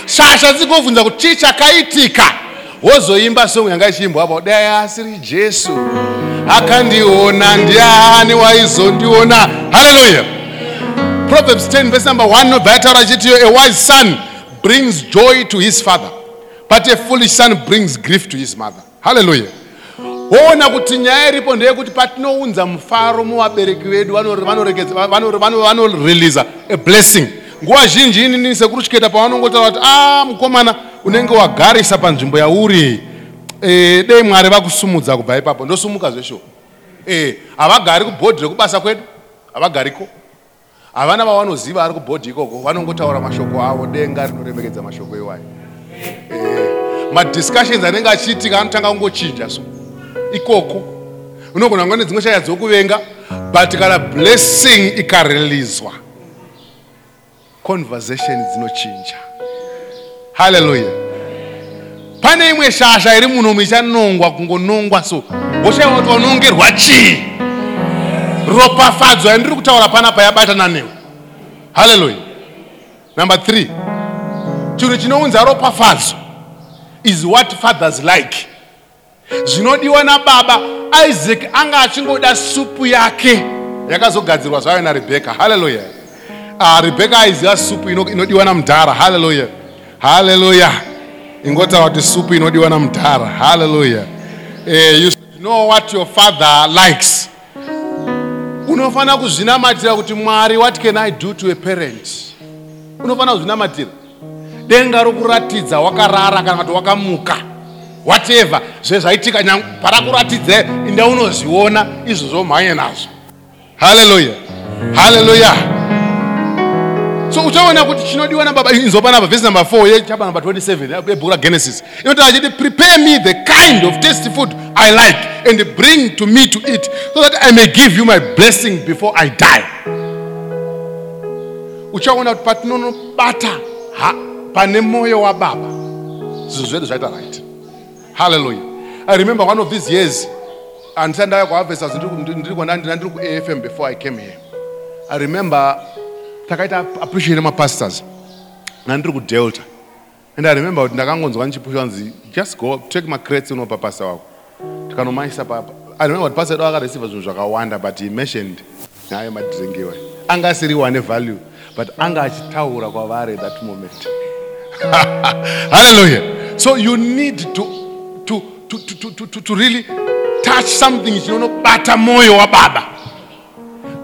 shasha dzigovhunza kuti chii chakaitika wozoimba songo yanga ichiimbwa apa dai asiri jesu akandiona ndiani waizondiona? Haleluya proverbs 10 verse number 1 nobva yataura achitiyo a wise son brings joy to his father but a foolish son brings grief to his mother. Haleluya woona kuti nyaya iripo ndeyekuti patinounza mufaro muvabereki vedu vanoreleasa a blessing. Nguva zhinji inini sekuruchiketa pavanongotaura kuti a mukomana unenge wagarisa panzvimbo yauri. E, dei mwari vakusumudza kubva ipapo? Ndosumuka zvesho e, havagari kubhodhi rekubasa kwedu? Havagariko havana vavanoziva ari kubhodhi ikoko vanongotaura mashoko avo. Denga rinoremekedza mashoko iwayo. Madiscussions anenge achiitika anotanga kungochinja so. Ikoko unogona kunga nedzimwe shaya dzokuvenga but kana blessing ikarelizwa conversation dzinochinja. Haleluya pane imwe shasha iri munomu ichanongwa kungonongwa so woshaiwa kuti wanongerwa chii ropafadzo yandiri kutaura panapa yabatana newe. Haleluya number three chinhu chinounza ropafadzo is what fathers like. Zvinodiwa nababa isaac anga achingoda supu yake. Yakazogadzirwa zvayo narebheka haleluya uh, rebheka aiziva supu ino- inodiwa namudhara. Haleluya haleluya ingotaura kuti supu inodiwa namudhara. Haleluya uh, you should know what your father likes unofanira kuzvinamatira kuti mwari what can i do to a parent? Unofanira kuzvinamatira denga rokuratidza wakarara kana kuti wakamuka. Whatever zvezvaitika parakuratidza inda unozviona izvo zvomhanye nazvo. Haleluya haleluya so uchaona kuti chinodiwa nababa inzopa namba vhesi number 4 yechapa number 27 yebhuku ragenesis inotaura chiti prepare me the kind of tasty food i like and bring to me to eat so that i may give you my blessing before i die. Uchaona kuti patinonobata pane mwoyo wababa zvinhu zvedu zvaita right hallelujah. I remember one of these years andisati ndaya kuharvesters ndiri kuafm before i came here. I remember takaita appreciate mapastors nandiri kudelta and i remember kuti ndakangonzwa ndichipusha nzi just go take macrates unopa pastor wako. Tikanomaisa papa i remember kuti pastor edu akareceiva zvinhu zvakawanda but he mentioned nyaya yemadhiringiwa anga asiriwa nevalue but anga achitaura kwavari at that moment. Hallelujah. So you need to, to, to, to, to, to, to really touch something chinonobata mwoyo wababa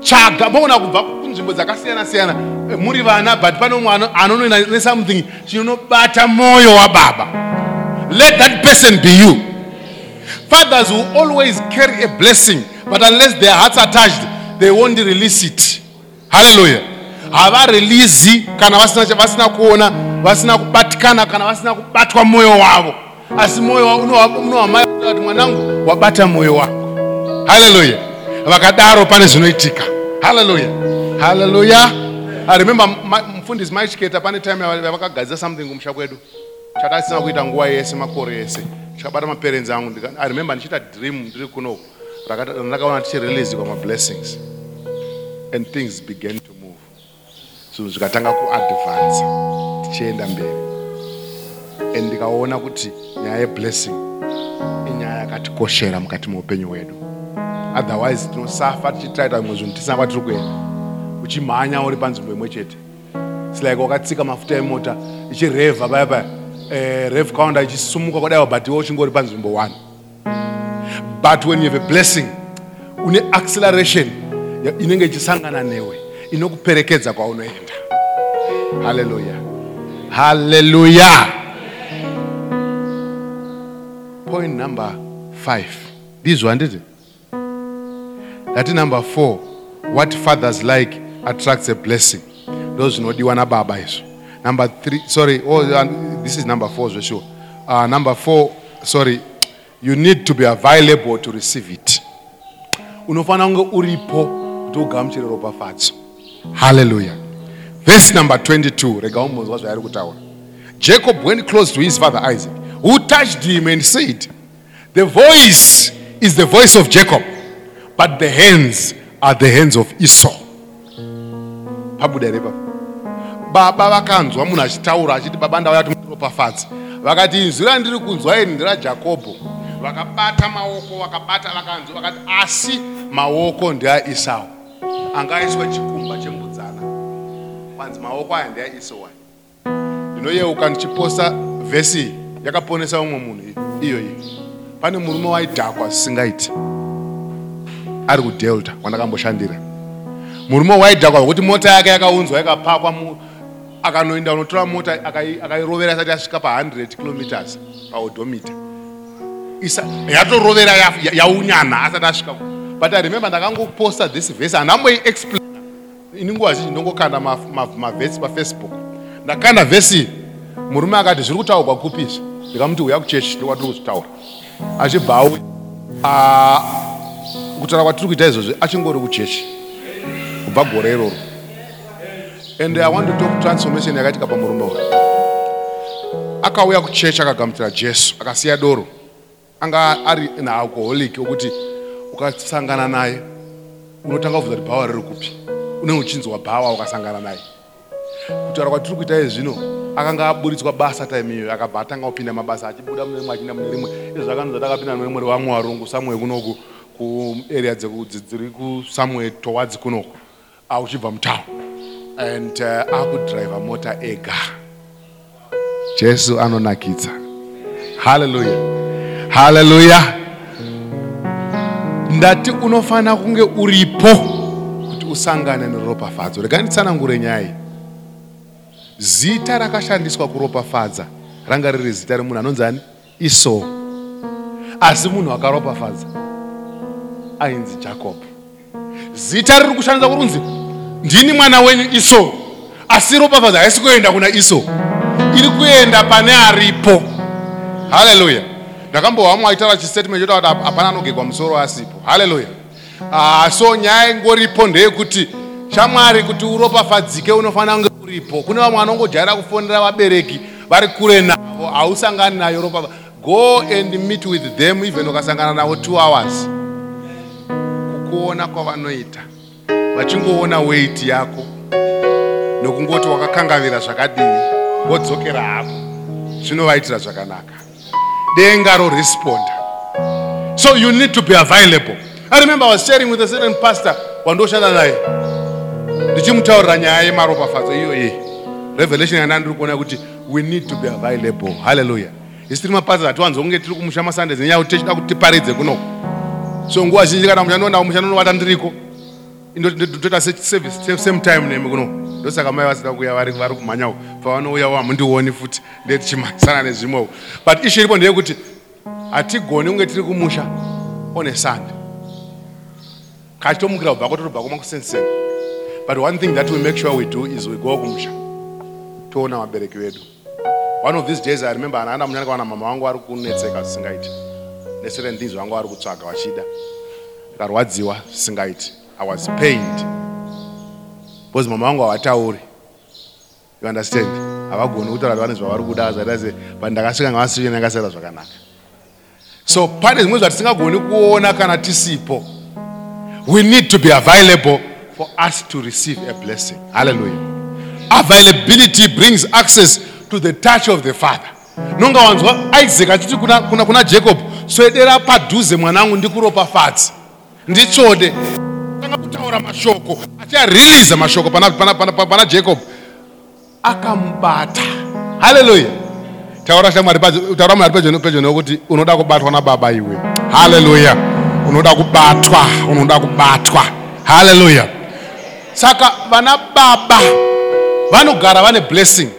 tsvaga maona kubva kunzvimbo dzakasiyana siyana eh, muri vana but pane umwe ano- anonoenda nesomething chinobata mwoyo wababa let that person be you. Fathers will always carry a blessing but unless their hearts are touched they won't release it. Haleluya havareleasi kana vasina kuona vasina kubatikana kana vasina kubatwa mwoyo wavo. Asi mwoyo wavo unowa- unohama kuti mwanangu wabata mwoyo wako. Haleluya vakadaro pane zvinoitika haleluya haleluya i remember ma- mufundisi maichiketa pane time yavakagadzira something kumusha kwedu. Chatasina kuita nguva yese makore ese chakabata maperenzi angu i remember ndichiita dream ndiri kuno rakata- randakaona tichirelease kwamablessings and things began to move. Zvinhu zvikatanga kuadvance tichienda mberi. And ndikaona kuti nyaya yeblessing inyaya yakatikoshera mukati meupenyu hwedu otherwise tinosafa tichitaita vimwe zvinhu tisina kwatiri kuenda uchimhanya uri panzvimbo imwe chete. Its like wakatsika mafuta emota ichirevha paya paya. Eh, rev counter ichisumuka kudaiwa but iwe uchingori panzvimbo 1 but when you have a blessing une acceleration inenge ichisangana newe inokuperekedza kwaunoenda. Haleluya haleluya point number 5 ndizvo handiti ndati number four what fathers like attracts a blessing. Ndo zvinodiwa nababa izvo number three sorry oh, uh, this is number four zvesure uh, number four sorry you need to be available to receive it. Unofanira kunge uripo kuti ugamuchire hallelujah. Verse number 22 rega jacob went close to his father isaac who touched him and said the voice is the voice of jacob but the hands are the hands of esau. Pabuda here papa baba vakanzwa munhu achitaura achiti baba ndauya kuti muropafadzi vakati inzwi randiri kunzwa iri nderajakobho vakabata maoko vakabata vakanzwa vakati asi maoko ndeaesau angaiswa chikumba chembudzana. Kwanzi maoko aya ndeaesau aya. Ndinoyeuka ndichiposta vhesi yakaponesa umwe munhu iyoyi pane murume waidhakwa zvisingaiti ari kudelta kwandakamboshandira. Murume waidhakwa zvokuti mota yake yakaunzwa yakapakwa akanoenda unotora mota akairovera asati asvika pa100 kilometers paodomita yatorovera yaunyana asati asvika but i remember ndakangoposta this vhesi handamboiexplain ini nguva zhinji ndongokanda mavhesi pafacebook ndakanda vhesi murume akati zviri kutaurwa kupizvo ndikamuti uya kuchechi ndokwatiri kuzvitaura. Achibva auya kutaura kwatiri kuita izvozvi achingori kuchechi kubva gore iroro. And i want to talk transformation yakaitika pamurume uyu. Akauya kuchechi akagamuchira jesu akasiya doro. Anga ari naalcoholic wokuti ukasangana naye unotanga kubvunza kuti bhawa riri kupi? Unenge uchinzwa bhawa ukasangana naye. Kutaura kwatiri kuita izvino akanga aburitswa basa time iyoyo akabva atanga kupinda mabasa achibuda mune rimwe achinda mune rimwe. Izvo zvakanonza takapinda mune rimwe revamwe varungu samwe kunoku kuarea dziri kusamwe towards kunoku auchibva mutown and uh, akudhiraivha mota ega jesu anonakidza haleluya haleluya ndati unofanira kunge uripo kuti usangane neropafadza rega nditsanangure nyaya iyi zita rakashandiswa kuropafadza ranga riri zita remunhu anonzi ani? Iso. Asi munhu akaropafadza ainzi jacob. Zita riri kushandiswa kurunzi ndini mwana wenyu iso asi ropafadza haisi kuenda kuna iso. Iri kuenda pane aripo. Haleluya ndakambohwa mumwe aitaura chistatement chotaura kuti hapana anogekwa musoro asipo. Haleluya uh, so nyaya ingoripo ndeyekuti shamwari kuti uropafadzike unofanira kunge uripo. Kune vamwe vanongojaira kufonera vabereki vari kure navo hausangani nayo ropa go and meet with them even ukasangana navo two hours kukuona kwavanoita vachingoona weiti yako nokungoti wakakangavira zvakadini wodzokera hako zvinovaitira zvakanaka. Denga roresponda so you need to be available. I remember i was sharing with a certain pastor wandoshanda naye. Ndichimutaurira nyaya yemaropafadzo iyoyi. Revelation yana ndiri kuona kuti we need to be available. Halleluya isi tiri mapasta atiwanzo kunge tiri kumusha masundays nenyaya kuti tichida kuti tiparidze kunoko so nguva zhinji kana mushando unovata ndiriko. Toita service same time nemi kunoko ndosaka mai vasida kuuya vari vari kumhanya pavanouya hamundioni futi ndetichimasana nezvimwewo but ishu iripo ndeyekuti hatigoni kunge tiri kumusha on a sunday. Kachitomukira kubva kototobva kumakusenseni but one thing that we make sure we do is we go kumusha. Toona vabereki vedu. One of these days i remember anaanda munyana kawana mama vangu vari kunetseka zvisingaiti things vangu vari kutsvaga vachida karwadziwa zvisingaiti i was pained. Because mama vangu havatauri you understand? Havagoni kutaura vane zvavari kuda zvaitaze but ndakasvika yakasara zvakanaka. So pane zvimwe zvatisingagoni kuona kana tisipo we need to be available for us to receive a blessing. Halleluya availability brings access to the touch of the father. Nonga wanzwa isaac achiti kuna, kuna, kuna jacob swedera padhuze mwanangu ndikuropafadzi nditsvode tanga kutaura mashoko achiariliza mashoko pana, pana, pana, pana, jacob. Akamubata. Haleluya taura shamwari taura mwari pedyo nekuti unoda kubatwa nababa iwe. Haleluya unoda kubatwa unoda kubatwa. Haleluya saka vana baba vanogara vane blessing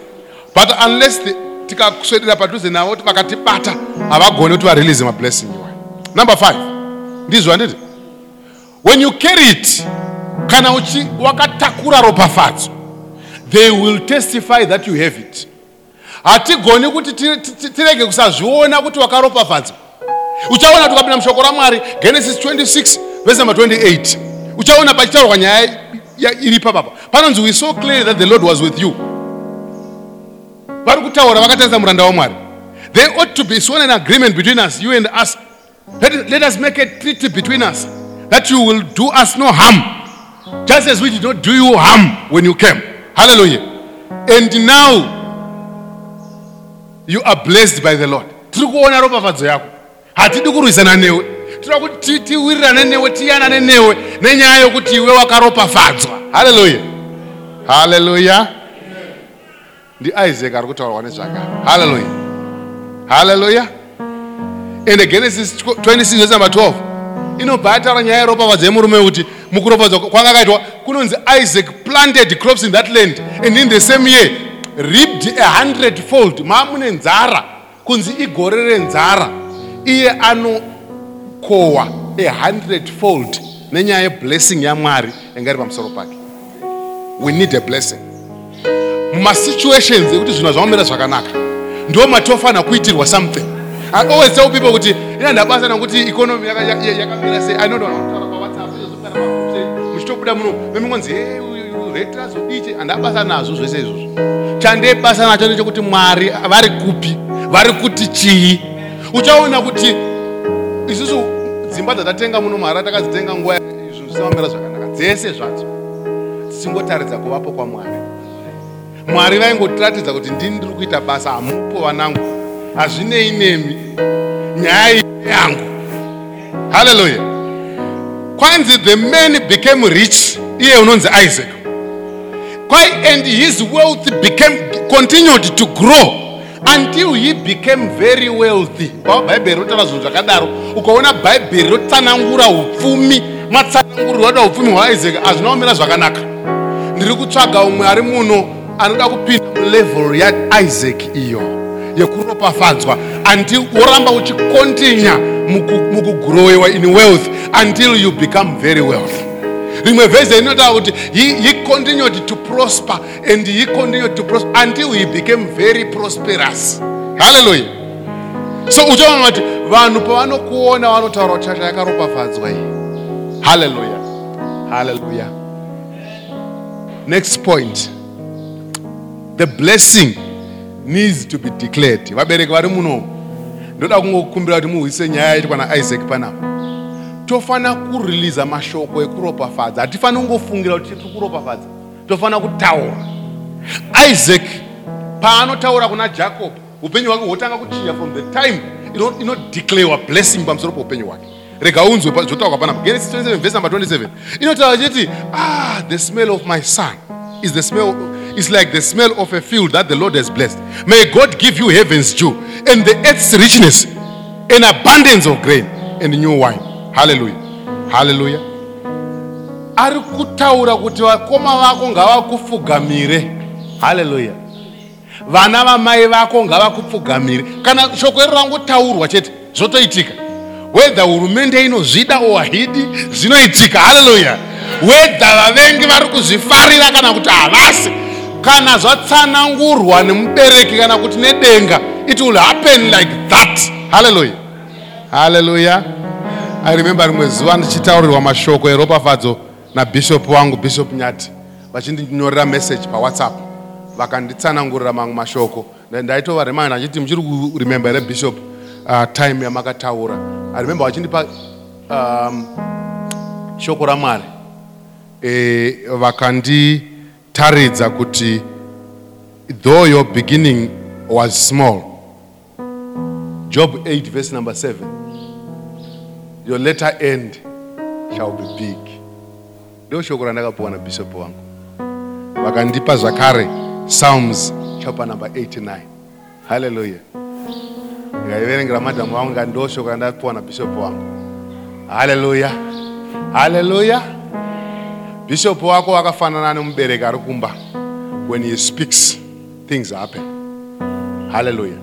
but unless tikaswedera padhuze navo kuti vakatibata havagoni kuti varelease mablessing iwa number five. Ndizvo handiti when you carry it kana uchi- wakatakura ropafadzo they will testify that you have it. Hatigoni kuti ti- ti- tirege kusazviona kuti wakaropafadzwa uchaona tukapinda mushoko ramwari genesis 26 vese number 28 uchaona pachitaurwa nyaya ya- iri papapa panonzi we saw clearly that the lord was with you. Vari kutaura vakatarisa muranda wamwari there ought to be sworn an agreement between us you and us. Let, let us make a treaty between us that you will do us no harm just as we did not do you harm when you came. Hallelujah. And now you are blessed by the lord. Tiri kuona ropafadzo yako. Hatidi kurwisana newe. Tinoda newe tiyanane newe nenyaya yokuti iwe wakaropafadzwa. Haleluya haleluya ndiisaac ari kutaurwa nezvaka haleluya haleluya and genesis 26 verse number 12 inobva yataura nyaya yeropafadzo yemurume kuti mukuropafadzwa kwanga kaitwa kunonzi isaac planted crops in that land and in the same year reaped a hundred fold maamune nzara. Kunzi igore renzara iye anokohwa a hundred fold nenyaya yeblessing yamwari yanga iri pamusoro pake. We need a blessing. Mumasituations ekuti zvinhu zvamamira zvakanaka ndo matofanira kuitirwa something. I always tell people kuti ina ndabasa ya- ya- yakamira sei i know sei muchitobuda muno memingonzi hey rate razodiche handabasa nazvo zvese izvozvo chandebasa nacho ndechekuti mwari vari kupi vari kuti chii uchaona kuti isusu dzimba dzatatenga muno mhara takadzitenga nguva izvo zvisamamira zvakanaka. Dzese zvadzo dzichingotaridza kuvapo kwamwari mwari vaingotiratidza kuti ndini ndiri kuita basa hamupo vanangu. Hazvinei nemi. Nyaya iyi yangu. Haleluya kwanzi the man became rich iye unonzi isaac. Kwai and his wealth became continued to grow until he became very wealthy. Bhaibheri rotaura zvinhu zvakadaro. Ukaona bhaibheri rotsanangura upfumi matsanangurirwa da upfumi hwaisaac hazvina kumira zvakanaka. Ndiri kutsvaga umwe ari muno anoda kupinda mulevel yaisaac iyo yekuropafadzwa until woramba uchikontinya muku- mukugrowewa in wealth until you become very wealthy. Rimwe vhezi inotaura kuti he, he continued to prosper and he continued to prosper until he became very prosperous. Haleluya so uchaona kuti vanhu pavanokuona vanotaura kuti chacha yakaropafadzwa iyi. Haleluya haleluya next point the blessing needs to be declared. Vabereki vari muno ndoda kungokumbira kuti muhwise nyaya yaitwa naisaac panapa tofanira kuriliza mashoko ekuropafadza. Hatifaniri kungofungira kuti tiri kuropafadza. Tofanira kutaura. Isaac paanotaura kuna jacob upenyu hwake hwotanga kuchinja from the time ino- inodeclarewa blessing pamusoro poupenyu hwake. Rega unzwe zvotaurwa panapa. Genesis 27 verse number 27 inotaura chiti ah the smell of my son is the smell is like the smell of a field that the lord has blessed. May god give you heaven's dew and the earth's richness an abundance of grain and new wine. Hallelujah. Hallelujah. Ari kutaura kuti vakoma vako ngavakupfugamire. Haleluya vana vamai vako ngavakupfugamire. Kana shoko iri rangotaurwa chete zvotoitika. Wedha hurumende inozvida ohidi zvinoitika. Haleluya wedha vavengi vari kuzvifarira kana kuti havasi kana zvatsanangurwa nemubereki kana kuti nedenga it will happen like that. Haleluya haleluya i remember rimwe zuva ndichitaurirwa mashoko eropafadzo nabhishop wangu bishop nyati vachindinyorera message pawhatsapp vakanditsanangurira mamwe mashoko. Nda- ndaitova remind achiti muchiri kuremember here bishop uh, time yamakataura. I remember vachindipa um, shoko ramwari. E, vakanditaridza kuti though your beginning was small job 8 verse number 7 your latter end shall be big. Ndo shoko randakapuwa nabhishopu wangu. Vakandipa zvakare psalms chapter number 89 haleluya ndikaiverengera madhamu vangu ndo shoko randapiwa nabishop wangu. Haleluya haleluya bishop wako akafanana nemubereki ari kumba when he speaks things happen. Haleluya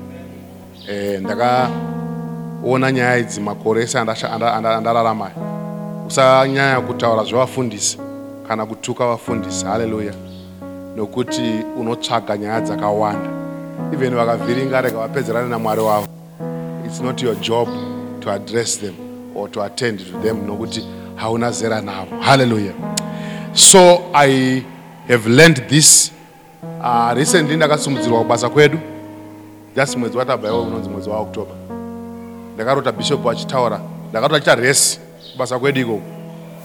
eh, ndakaona nyaya idzi makore ese andararama. Usanyanya kutaura zvevafundisi kana kutuka vafundisi. Haleluya nokuti unotsvaga nyaya dzakawanda. Even vakavhiringa rega vapedzerane namwari wavo. It's not your job to address them or to attend to them nokuti hauna zera navo. Haleluya so i have learned this uh, recently ndakasumudzirwa kubasa kwedu. Just mwedzi watabaiwa unonzi mwedzi waoctober ndakarota bishop achitaura ndakarota achita resi kubasa kwedu ikoko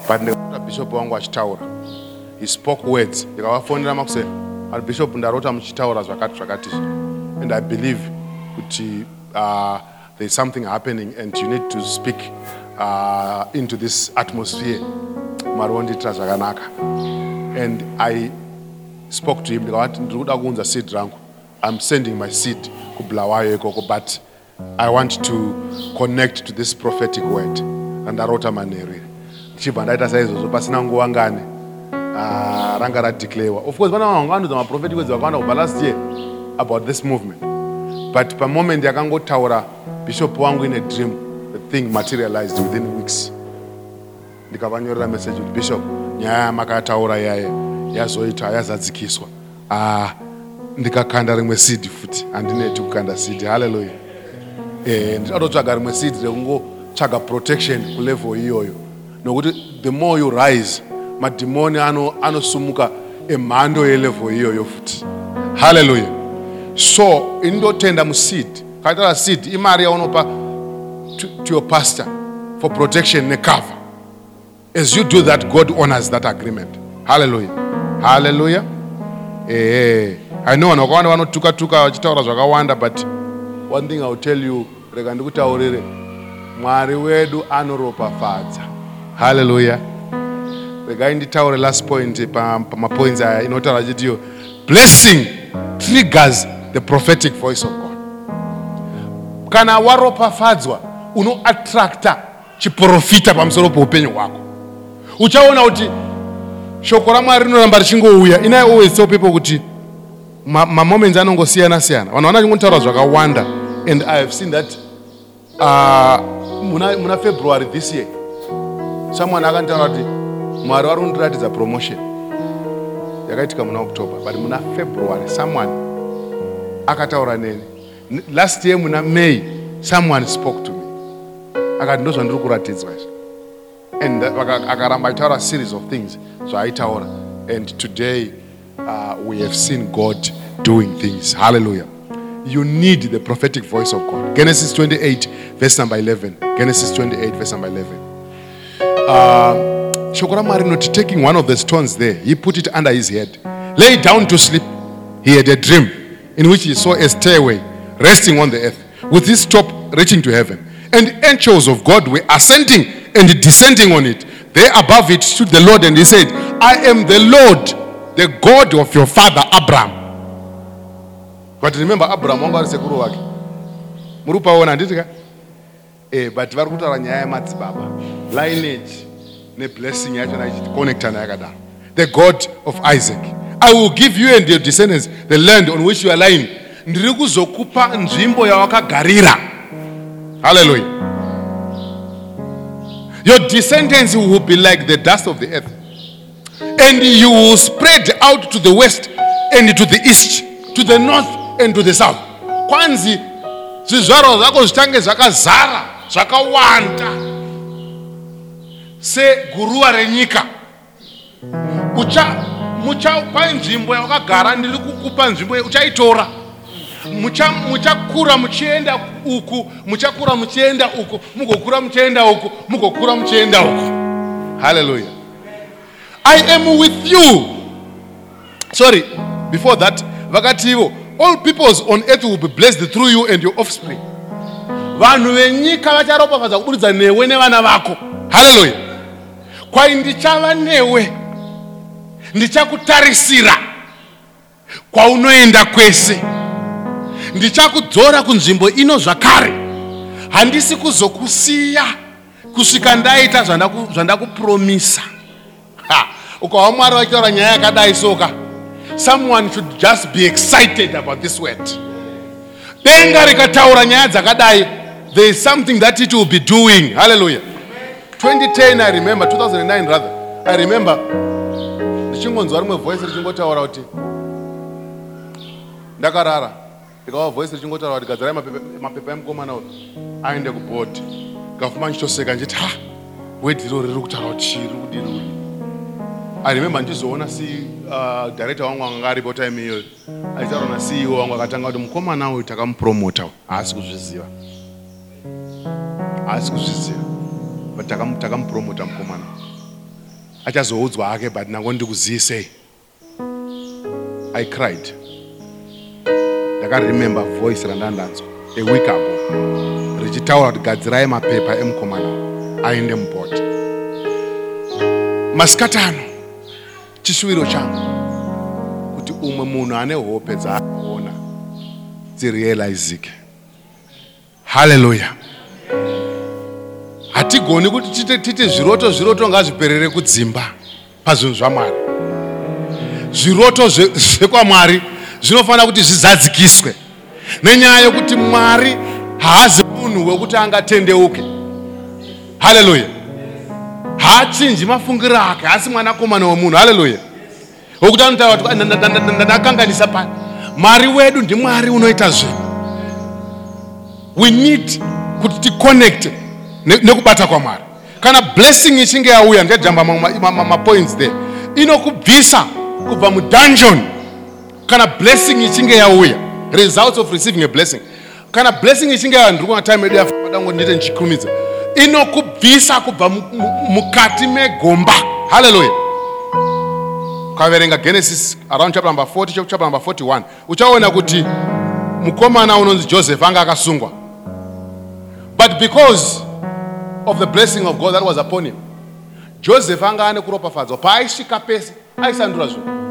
but ndakarota bishop wangu achitaura he spoke words. Ndikavafonera makuse ati bishop ndarota muchitaura zvakati zvakati. And i believe kuti uh, there's something happening and you need to speak uh, into this atmosphere mwari wondiitira zvakanaka. And i spoke to him ndikavati ndiri kuda kuunza seed rangu. I'm sending my seed kubulawayo ikoko but i want to connect to this prophetic word. Randarota manheru iri ndichibva ndaita saizvozvo pasina nguva ngani? Ah, ranga radeclarewa of course pana vanhu vanganudza maprophetic words vakawanda kubva last year about this movement. But pamoment yakangotaura bishop wangu in a dream the thing materialized within weeks ndikavanyorera message kuti bishop nyaya yamakataura yaye yazoita yazadzikiswa. Ah, ndikakanda rimwe seed futi handineti kukanda seed. Halleluya eh, ndichatotsvaga rimwe seed rekungotsvaga protection kulevel iyoyo. Nokuti the more you rise madhimoni ano- anosumuka emhando yelevel iyoyo futi halleluya so indotenda museed kaitara seed imari yaunopa to, to your pastor for protection necover as you do that god honors that agreement. Hallelujah. Hallelujah. Ehe i know vanhu vakawanda vanotuka-tuka vachitaura zvakawanda but one thing iwill tell you rega ndikutaurire mwari wedu anoropafadza hallelujah. Regai nditaure last point pa- pamapoints aya inotaura chitiyo blessing triggers the prophetic voice of god. Kana waropafadzwa unoattracta chiprofita pamusoro peupenyu hwako uchaona kuti shoko ramwari rinoramba richingouya. Inai always tell people kuti ma- mamoments anongosiyana siyana. Vanhu vana chingotaura zvakawanda. And i have seen that uh, muna, muna february this year someone akantaura kuti mwari vari kundiratidza promotion. Yakaitika muna october but muna february someone akataura neni. Last year muna may someone spoke to me. Akati ndo zvandiri kuratidzwa izvi and aitaura series of things. Zvaaitaura and today uh, we have seen god doing things. Hallelujah. You need the prophetic voice of god. Genesis 28 verse number 11 genesis 28 verse number 11 uh, shoko ramwari rinoti taking one of the stones there. He put it under his head. Lay down to sleep. He had a dream in which he saw a stairway resting on the earth with its top reaching to heaven. And angels of god were ascending and descending on it. There above it stood the lord and he said i am the lord the god of your father abraham. But remember abraham wanga ari sekuru wake. Muri kupaona handiti eh, but vari nyaya yamadzibaba lineage neblessing yachona ichiconectana yakadaro. The god of isaac. I will give you and your descendants the land on which you are lying. Ndiri kuzokupa nzvimbo yawakagarira. Hallelujah your descendants will be like the dust of the earth. And you will spread out to the west and to the east to the north and to the south. Kwanzi zvizvarwa zvako zvitange zvakazara zvakawanda. Seguruva renyika. Ucha muchapa nzvimbo yawakagara ndiri kukupa nzvimbo uchaitora mucha- muchakura muchienda uku muchakura muchienda uku mugokura muchienda uku mugokura muchienda uku. Haleluya i am with you. Sorry before that vakati ivo all peoples on earth will be blessed through you and your offspring. Vanhu venyika vacharopafadza kuburikidza newe nevana vako. Haleluya kwai ndichava newe? Ndichakutarisira kwaunoenda kwese ndichakudzora kunzvimbo ino zvakare. Handisi kuzokusiya kusvika ndaita zvandaku- zvandakupromisa. Ha, ukawa mwari vachitaura nyaya yakadai soka someone should just be excited about this word. Denga rikataura nyaya dzakadai there is something that it will be doing. Hallelujah. 2010 i remember 2009 rather. I remember ndichingonzwa rimwe voice richingotaura kuti ndakarara ndikava voice richingotaura kuti gadzirai mapepa- emukomana uyu aende kubhodhi ndikafuma ndichitoseka ndichiti ha! Wedhiro riri kutaura kuti chii riri kudini uyu? I remember ndizoona si uh, director wangu anga aripo time iyoyo aitaura naceo wangu akatanga kuti mukomana uyu takamupromota haasi kuzviziva. Haasi kuzviziva. But takam- takamupromota mukomana achazoudzwa hake but nango ndikuziyisei. I cried ndakaremember voice randandanzwa. A week ago richitaura kuti gadzirai mapepa emukomana aende mubhoti. Masikati ano chishuwiro changu kuti umwe munhu ane hope dzaakaona dzirealizike haleluya hatigoni kuti titi zviroto zviroto ngazviperere kudzimba pazvinhu zvamwari. Zviroto zve- zvekwamwari zvinofanira kuti zvizadzikiswe nenyaya yekuti mwari haazi munhu wekuti angatendeuke. Haleluya. Haachinji mafungiro ake haasi mwanakomana wemunhu haleluya. Wokuti anotaura kuti "Ah, nda- nda- nda- nda- ndakanganisa pani mwari wedu ndimwari unoita zvinhu. We need kuti ticonnecte ne- nekubata kwamwari kana blessing ichinge yauya ndiyajamba mapoints there. Inokubvisa kubva mudungeon kana blessing ichinge yauya results of receiving a blessing. Kana blessing ichinge yauya ndiri kuona time yedu yafamba dango ndite ndichikurumidza inokubvisa kubva mu- mu- mukati megomba. Haleluya ukaverenga genesis around chapter number 40 chapter number 41 uchaona kuti mukomana unonzi joseph anga akasungwa. But because of the blessing of god that was upon him joseph anga ane kuropafadzwa. Paaisvika pese aisandura zvinhu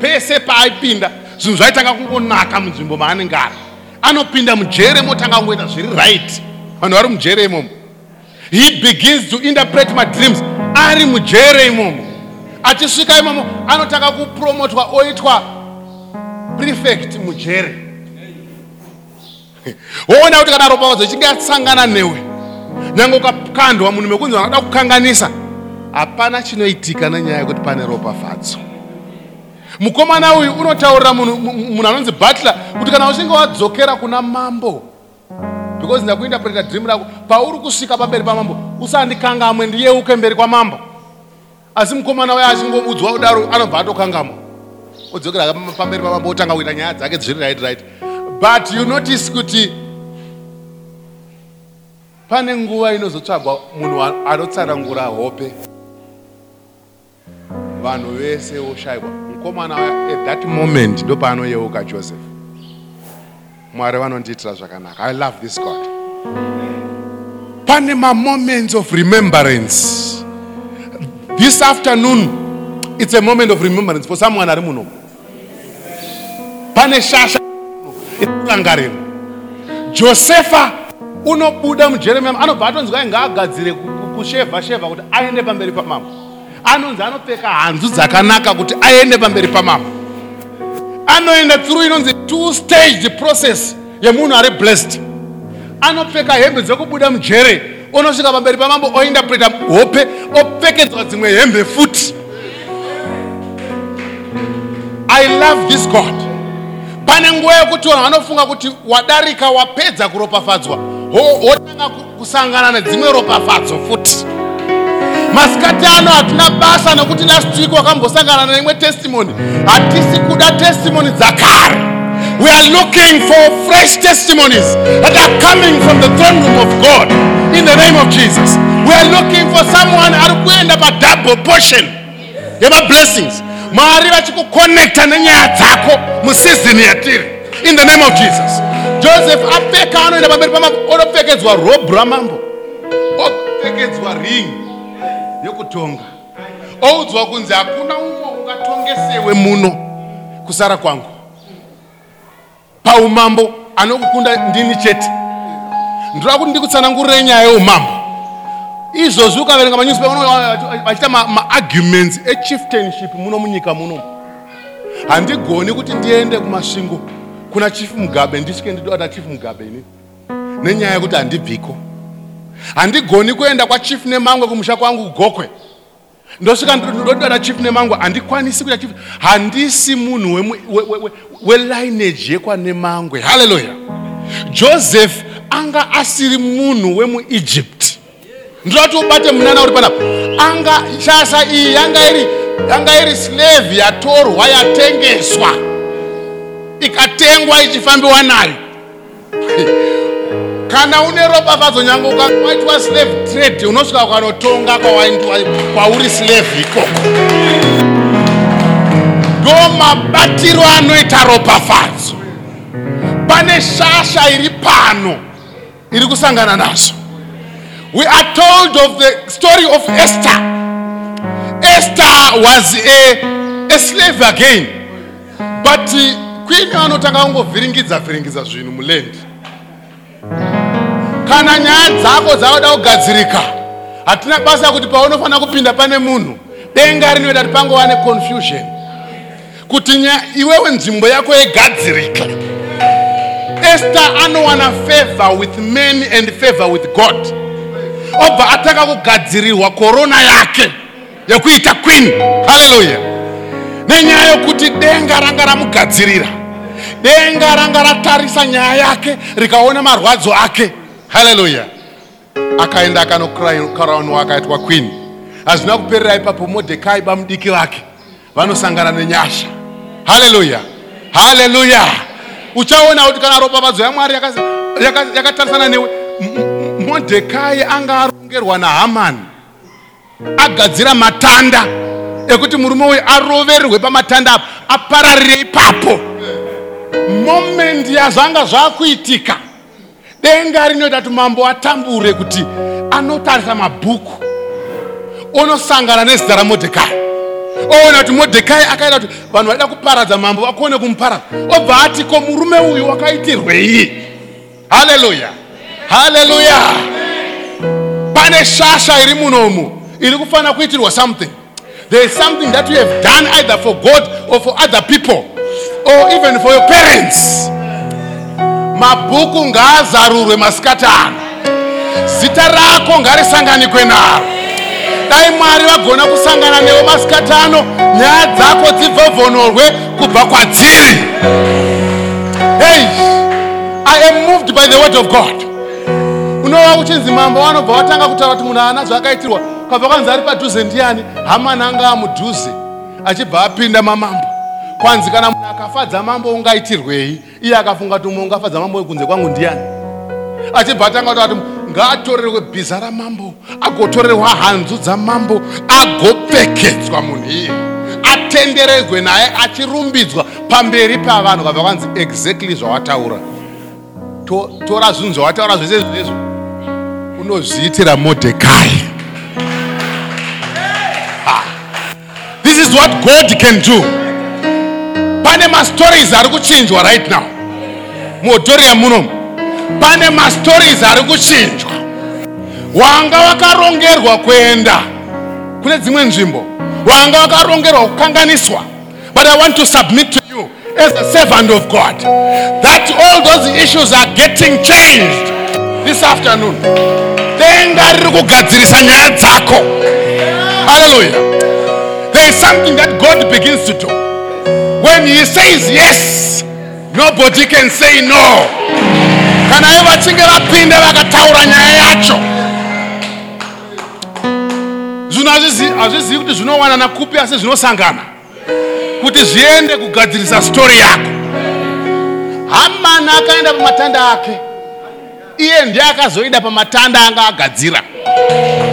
pese paaipinda zvinhu zvaitanga kungonaka munzvimbo maanenge ari anopinda mujere motanga kungoita zviri right. Vanhu vari mujere imomo. He begins to interpret madreams ari mujere imomo. Achisvika imomo anotanga kupromotwa oitwa prefect mujere. Woona kuti kana ropafadzo ichinge yasangana newe nyange ukakandwa munhu mekunzi vanoda kukanganisa hapana chinoitika nenyaya yekuti pane ropafadzo mukomana uyu unotaurira munhu mu- munhu anonzi butler kuti kana uchinge wadzokera kuna mambo because ndakuindapreta dream rako pauri kusvika pamberi pamambo usandikangamwe ndiyeuke mberi kwamambo. Asi mukomana uya achingobudzwa kudaro anobva atokangamwa odzokera pa- pamberi pamambo otanga kuita nyaya dzake zviri right right. But you notice kuti pane nguva inozotsvagwa munhu anotsanangura hope. Vanhu vese voshayiwa mukomana at that moment ndo paanoyeuka joseph. Mwari vanondiitira zvakanaka. I love this god. Pane mamoments of remembrance. This afternoon it's a moment of remembrance for someone ari muno. Pane shasha inorangarira josefa unobuda mujeremia anobva ngaagadzire ku- ku- kushevha shevha kuti aende pamberi pamambo anonzi anopfeka hanzu dzakanaka kuti aende pamberi pamambo anoenda through inonzi two stage process yemunhu ari blessed. Anopfeka hembe dzekubuda mujere unosvika pamberi pamambo oindapreta hope opfekedzwa dzimwe hembe futi i love this god. Pane nguva yekuti vanhu vanofunga kuti wadarika wapedza kuropafadzwa. Wotanga ku- kusangana nedzimwe ropafadzo futi masikati ano hatina basa nekuti last week wakambosangana neimwe testimony. Hatisi kuda testimony dzakare we are looking for fresh testimonies that are coming from the throne room of god. In the name of jesus. We are looking for someone ari kuenda padouble portion. Yemablessings mwari vachikukonekta nenyaya dzako musizini yatiri in the name of jesus. Joseph apfeka anoenda pamberi pamambo onopfekedzwa robhu ramambo opfekedzwa ringi yokutonga oudzwa kunzi hakuna umwe ungatongesewe muno kusara kwangu. Paumambo anokukunda ndini chete. Ndoda kuti ndikutsanangurirei nyaya yeumambo. Izvozvi ukaverenga manyusipepa unoona vachita maarguments echieftainship muno munyika muno. Handigoni kuti ndiende kumasvingo kuna chief mugabe ndisvike ndidota chief mugabe ini. Nenyaya yekuti handibviko handigoni kuenda kwachief nemangwe kumusha kwangu kugokwe. Ndosvika ndodana chief nemangwe handikwanisi kuita chief. Handisi munhu wemu- we- we- we- welineage yekwanemangwe haleluya joseph anga asiri munhu wemuegypt ndinoti ubate munana uri panapa anga shasa iyi yanga iri yanga iri slave yatorwa yatengeswa ikatengwa ichifambiwa nayo kana une ropafadzo nyange ukaitwa slave trade unosvika ukanotonga kwauri slave ikoko. Ndo mabatiro anoita ropafadzo pane shasha iri pano iri kusangana nazvo we are told of the story of esther. Esther was a, a slave again. But uh, kwini vanotanga kungovhiringidza vhiringidza zvinhu mulendi kana nyaya dzako dzavada kugadzirika hatina basa kuti paunofanira kupinda pane munhu denga rinoita kuti pangova neconfusion kuti iwewe nzvimbo yako yegadzirika. Esther anowana favor with men and favor with god. Obva atanga kugadzirirwa korona yake yekuita queen. Haleluya nenyaya yokuti denga ranga ramugadzirira denga ranga ratarisa nyaya yake rikaona marwadzo ake haleluya akaenda akanokaraunwa akaitwa queen. Hazvina kuperera ipapo modhekai bamudiki vake vanosangana nenyasha. Haleluya haleluya uchaona kuti kana ropapadzo yamwari yakasi- yaka- yakatarisana newe modhekai anga arongerwa nahamani agadzira matanda ekuti murume uyu arovererwe pamatanda apo apararire ipapo. Momendi yazvanga zvakuitika denga rinoita kuti mambo atambure kuti anotarisa mabhuku unosangana nezita ramodhekai. Oona kuti modhekai akaita kuti vanhu vaida kuparadza mambo vakone kumuparadza. Obva ati ko murume uyu wakaitirwei haleluya haleluya pane shasha iri munomu iri kufanira kuitirwa something. There is something that you have done either for god or for other people or even for your parents mabhuku ngaazarurwe masikati ano zita rako ngarisanganikwe naro. Dai mwari vagona kusangana newe masikati ano nyaya dzako dzibvovhonorwe kubva kwadziri. Hey i am moved by the word of god. Unova kuchinzi mambo vanobva vatanga kutaura kuti munhu haana zvakaitirwa kwabva kwanzi ari padhuze ndiani? Hamani anga amudhuze achibva apinda mamambo kwanzi kana munhu akafadza mambo ungaitirwei iye akafunga kuti umwe ungafadza mambo wekunze kwangu ndiani? Achibva atanga kutaura kuti ngaatorerwe bhiza ramambo agotorerwa hanzu dzamambo agopfekedzwa munhu iye atenderedzwe naye achirumbidzwa pamberi pavanhu kabva kwanzi exactly zvawataura. To- tora zvinhu zvawataura zvese zvinezvo unozviitira modhekai. This is what god can do pane mastories ari kuchinjwa right now. Muhotoria munomu pane mastories ari kuchinjwa wanga wakarongerwa kuenda. Kune dzimwe nzvimbo. Wanga wakarongerwa kukanganiswa. But i want to submit to you as a servant of god that all those issues are getting changed this afternoon. Denga riri kugadzirisa nyaya dzako. Haleluya there is something that god begins to do when he says yes nobody can say no. Kana ivo vachinge vapinda vakataura nyaya yacho. Hazvizi- hazvizivi kuti zvinowanana kupi asi zvinosangana? Kuti zviende kugadzirisa stori yako. Hamani akaenda pamatanda ake. Iye ndiye akazoida pamatanda anga agadzira.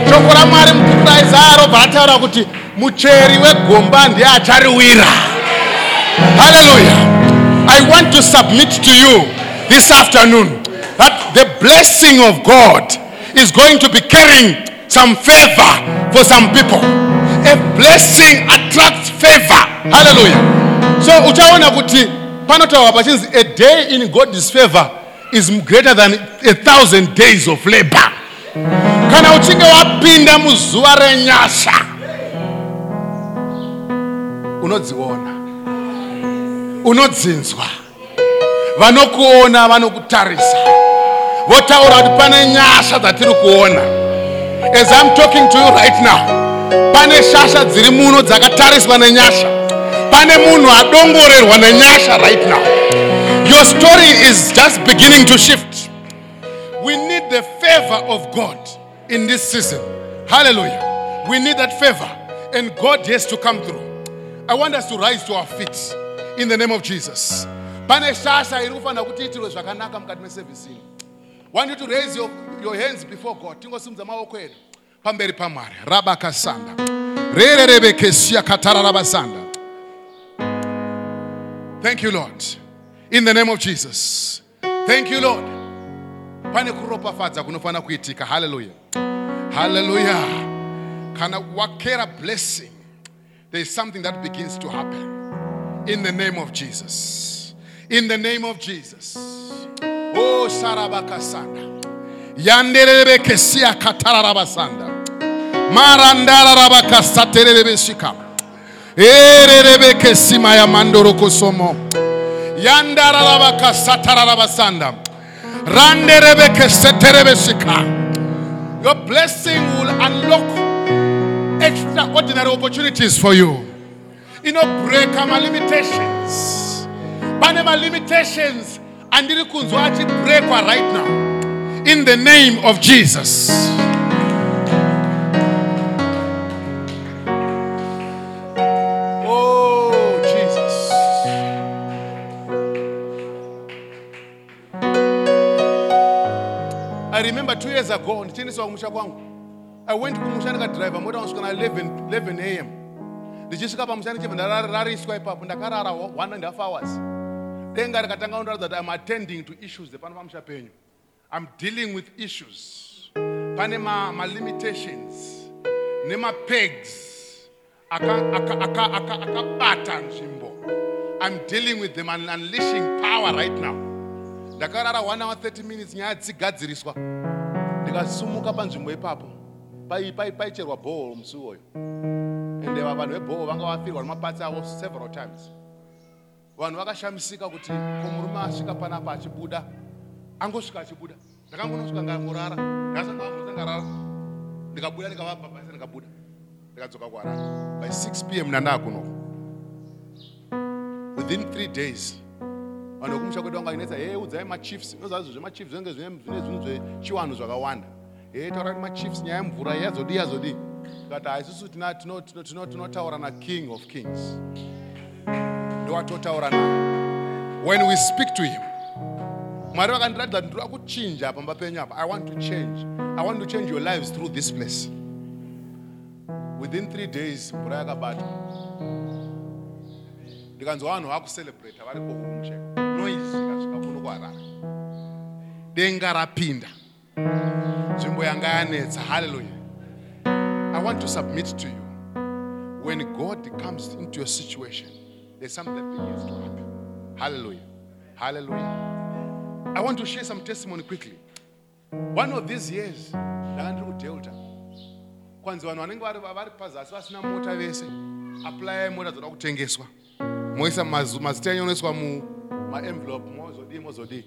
Shoko ramwari mubhuku raizaya robva rataura kuti mucheri wegomba ndiye achariwira haleluya i want to submit to you this afternoon that the blessing of god is going to be carrying some favor for some people. A blessing attracts favor. Hallelujah. so uchaona kuti panotaurwa pachinzi a day in god's favor is greater than a thousand days of labor. Kana uchinge wapinda muzuva renyasha unodziona unodzinzwa. Vanokuona vanokutarisa. Votaura kuti pane nyasha dzatiri kuona. As i'm talking to you right now pane shasha dziri muno dzakatariswa nenyasha. Pane munhu adongorerwa nenyasha right now. Your story is just beginning to shift. We need the favor of god in this season. Hallelujah. We need that favor and god has to come through. I want us to rise to our feet in the name of jesus. Pane shasha iri kufanira kuti itirwe zvakanaka mukati want you to raise your, your hands before god. Tingosimudza maoko edu pamberi pamwari. Rabakasanda rererebekesia katararabasanda thank you lord. In the name of jesus. Thank you lord. Pane kuropafadza kunofanira kuitika. Haleluya haleluya kana wakera blessing there is something that begins to happen in the name of Jesus. In the name of Jesus. Oh, Sarabakasanda. Yanderebe kesia katarabasanda. Marandara rabakasaterebe shikama. Ererebe kesima ya mandoro kosomo. Yandara rabakasatarabasanda. Randerebe keseterebe shikama. Your blessing will unlock extraordinary opportunities for you inobreka malimitations pane malimitations andiri kunzwa achibrekwa right now. In the name of jesus. Oh jesus. I remember two years ago ndichiendeswa kumusha kwangu. I went kumusha ndikadhiraivha mota kusvika na 11 11 am ndichisvika pamusha ndichibva ndarariswa ipapo ndakarara one and half hours. Denga rikatanga kundoratidza kuti im attending to issues dzepano pamusha penyu. I'm dealing with issues. Pane ma- malimitations nemapegs akabata aka, aka, aka, akabata nzvimbo. I'm dealing with them and unleashing power right now. Ndakarara 1 hour 30 minutes nyaya dzigadziriswa. Ndikasumuka panzvimbo ipapo. Pai- pai- paicherwa bhohol musi uwoyo ende vanhu vebhohol vanga vafirwa nemapatsi avo several times. Vanhu vakashamisika kuti ko murume asvika panapa achibuda angosvika achibuda. Ndakangonosvika ngangorara ndasangaangarara ndikabuda ndikavabhabhaisa ndikabuda. Ndikadzoka kuharare. By 6 p m ndandaa kunoko within three days vanhu vekumusha kwedu vanga vainetsa he udzai machiefs. Noziva izvo zvemachiefs zvinenge zvine zvinhu zvechiwanhu zvakawanda. He taura kuti machiefs nyaya yemvura yazodii yazodii ha isusu tina- tino- tino- tino- tinotaura naking of kings. Ndowatotaura naye when we speak to him mwari vakandiratidza kuti ndiri kuchinja pamba penyu apa i want to change. I want to change your lives through this place. Within three days mvura yakabata. Ndikanzwa vanhu vakucelebrata vari kokumushe noisi ikasvika kuno kuharara denga rapinda nzvimbo yanga yanetsa haleluya i want to submit to you when god comes into your situation there's something that begins to happen hallelujah. Hallelujah. I want to share some testimony quickly. One of these years ndanga ndiri kudelta kwanzi vanhu vanenge vari pazasi vasina mota vese. Aplayai mota dzoda kutengeswa. Moisa mazita enyu onoiswa mumaenvelope mozodii mozodii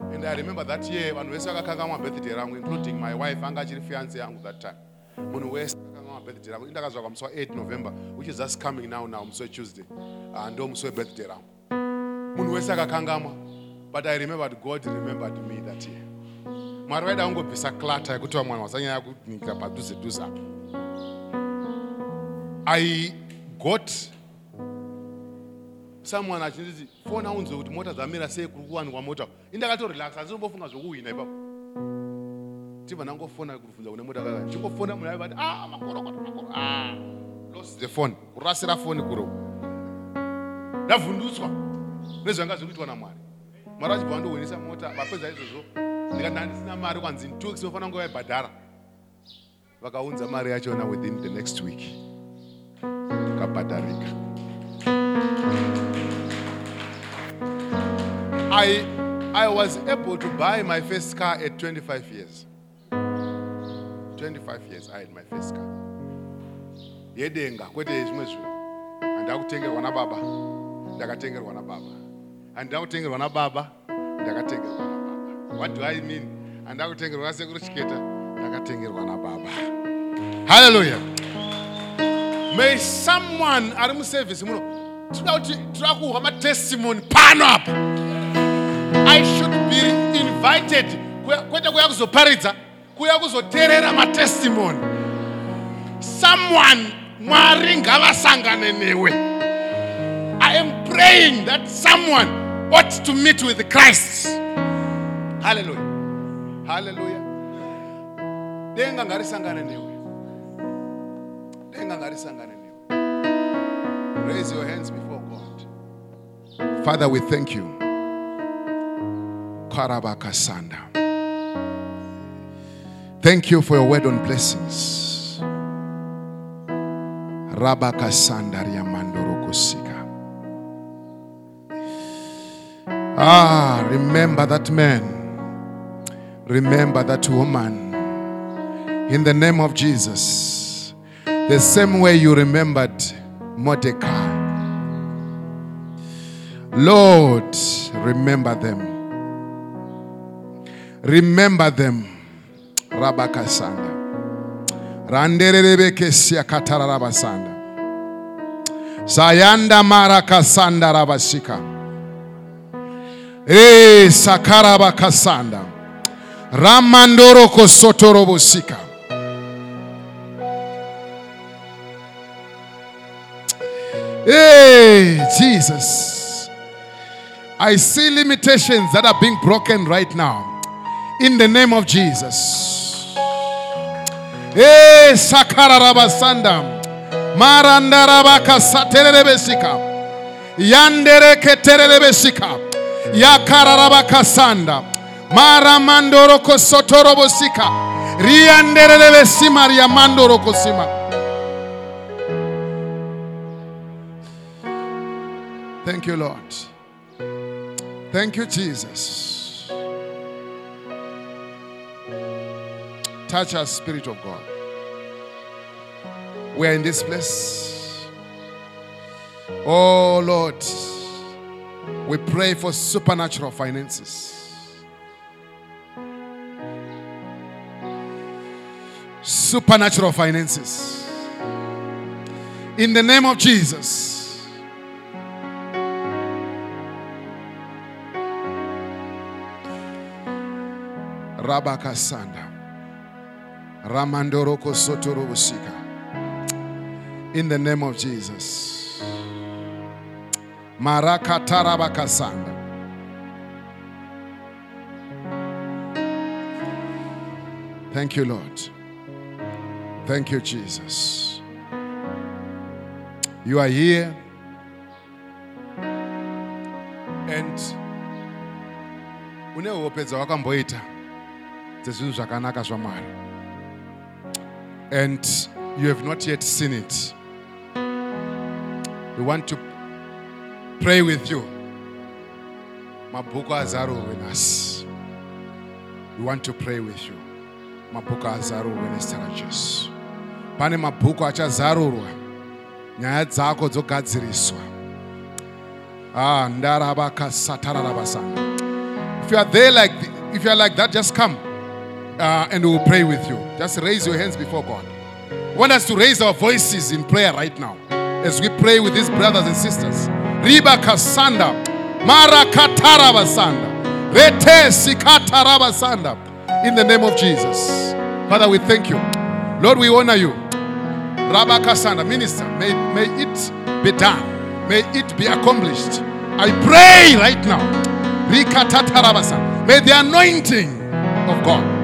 and i remember that year vanhu vese vakakangamwa birthday rangu including my wife anga achiri fiance yangu that time munhu wese akakangamwa birthday rangu indakazvakwa musi wa8 november which is just coming now now musi wetuesday Ah, ndo musi webirthday rangu munhu wese akakangamwa but i remembered god remembered me that year. Mwari vaida kungobvisa klata yekuti vamwana vasanyanya kunikira padhuze dhuze apa i got someone achinditi fona unzwe kuti mota dzamira sei kuri kuwanikwa mota indakatorelax handisi nombofunga zvokuhwina ipapo kune chingofona munhu aivati a makoro a ah, lost the phone. Kurasira foni kuro. Nezvanga zviri kuitwa namwari. Mwari mota vapedza izvozvo mari kwanzi kunge vaibhadhara vakaunza mari yachona within the next week. I, I was able to buy my first car at 25 years. 25 years I had my first car. Yedenga kwete zvimwe zvinhu. Handakutengerwa nababa. Ndakatengerwa nababa. Handakutengerwa nababa. Ndakatengerwa nababa. What do I mean? handida kutengerwa sekuru chiketa ndakatengerwa nababa haleluya may someone ari musevhisi muno tinoda kuti tinoda kuhwa matestimony pano apa i should be invited kwete kuya kuzoparidza kuya kuzoteerera matestimony. Someone mwari ngavasangane newe. I am praying that someone ought to meet with christ. Haleluya haleluya denga ngarisangane newe. Denga ngarisangane newe. Raise your hands before god. Father we thank you. Karabakasanda thank you for your word on blessings rabakasanda riamandorokosika ah remember that man remember that woman in the name of Jesus. The same way you remembered Mordecai. Lord, remember them. Remember them. Rabakasanda. Randerebeke siakatara rabasanda. Sayanda marakasanda rabashika. Eh, sakarabakasanda. Ramandoro kosotorobosika. Hey, Jesus. I see limitations that are being broken right now. In the name of Jesus. Eh, sakara rabasanda. Maranda rabaka saterebesika. Yandere keterebesika. Yakara rabaka sanda. Mara mandoro kosotorobosika. Riandere lebesima riamandoro kosima. Thank you, Lord. Thank you, Jesus. Touch us, Spirit of God. We are in this place. Oh, Lord, we pray for supernatural finances. Supernatural finances. In the name of Jesus. Rabakasanda. Ramandoroko Sotorobosika. In the name of Jesus. Marakatarabakasanda. Thank you, Lord. Thank you, Jesus. You are here. And une hope dzawakamboita dzezvinhu zvakanaka zvamwari and you have not yet seen it. We want to pray with you. Mabhuku azarurwe nhasi we want to pray with you. Mabhuku azarurwe nezita rajesu pane mabhuku achazarurwa nyaya dzako dzogadziriswa. Ah ndarabakasatararabasanda if you are there like if you are like that just come uh, and we will pray with you. Just raise your hands before god. I want us to raise our voices in prayer right now as we pray with these brothers and sisters. Riba kasanda marakatarabasanda rete sikatarabasanda. In the name of jesus. Father we thank you. Lord we honor you. Rabakasanda minister may, may it be done. May it be accomplished. I pray right now. May the anointing of God.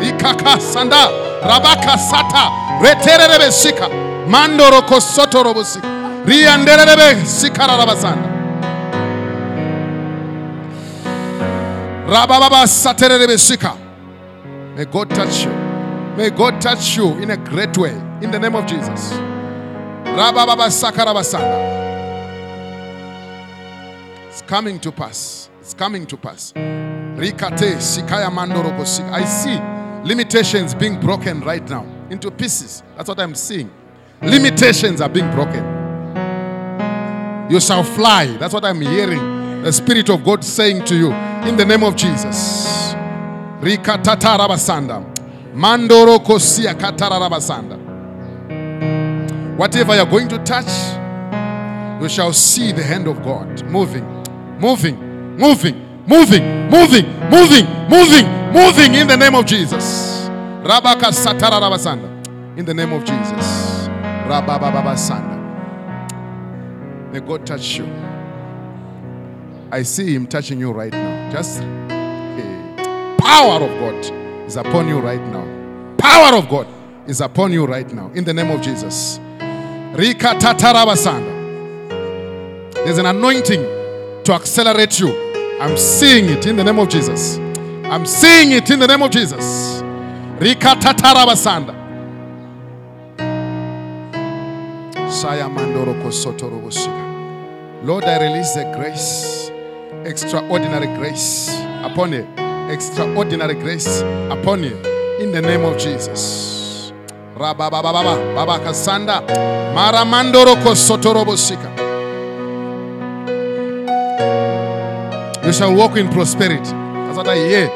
Rikakasanda. Rabakasata. Reterebe sika. Mandoroko sotorobosika. Rianderebe sikarabasanda. Rabababa saterebe sika. May God touch you. May God touch you in a great way. In the name of Jesus. Rabababa sakarabasanda. It's coming to pass. It's coming to pass. Rikate sikaya mandoroko sika. I see limitations being broken right now into pieces. That's what I'm seeing. Limitations are being broken. You shall fly. That's what I'm hearing. The Spirit of God saying to you in the name of Jesus. Rikatatarabasanda. Mandoro kosia katarabasanda. Whatever you're going to touch, you shall see the hand of God moving, moving, moving, moving, moving, moving, moving, moving in the name of Jesus. Rabaka satarabasanda. In the name of Jesus. Rabababasanda. May God touch you. I see Him touching you right now. Just eh, power of God is upon you right now. Power of God is upon you right now. In the name of Jesus. Rika tatarabasanda. There's an anointing to accelerate you. I'm seeing it in the name of Jesus. I'm seeing it in the name of Jesus. Rika tatarabasanda. Saya mandoro kosotoro bosika. Lord, I release the grace, extraordinary grace upon you, extraordinary grace upon you, in the name of Jesus. Rababababa, Baba Kasanda, Maramandoro Kosotoro Bosika. You shall walk in prosperity. What I hear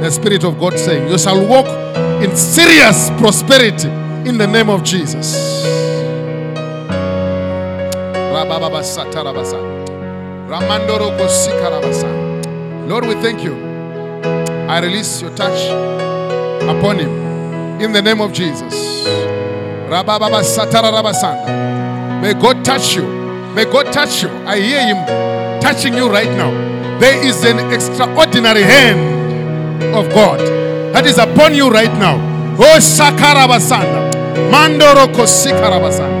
the Spirit of God saying. You shall walk in serious prosperity in the name of Jesus. Lord, we thank you. I release your touch upon him in the name of Jesus. May God touch you. May God touch you. I hear him touching you right now. There is an extraordinary hand of God that is upon you right now. Oh sakarabasanda. Mandoro kosikarabasanda.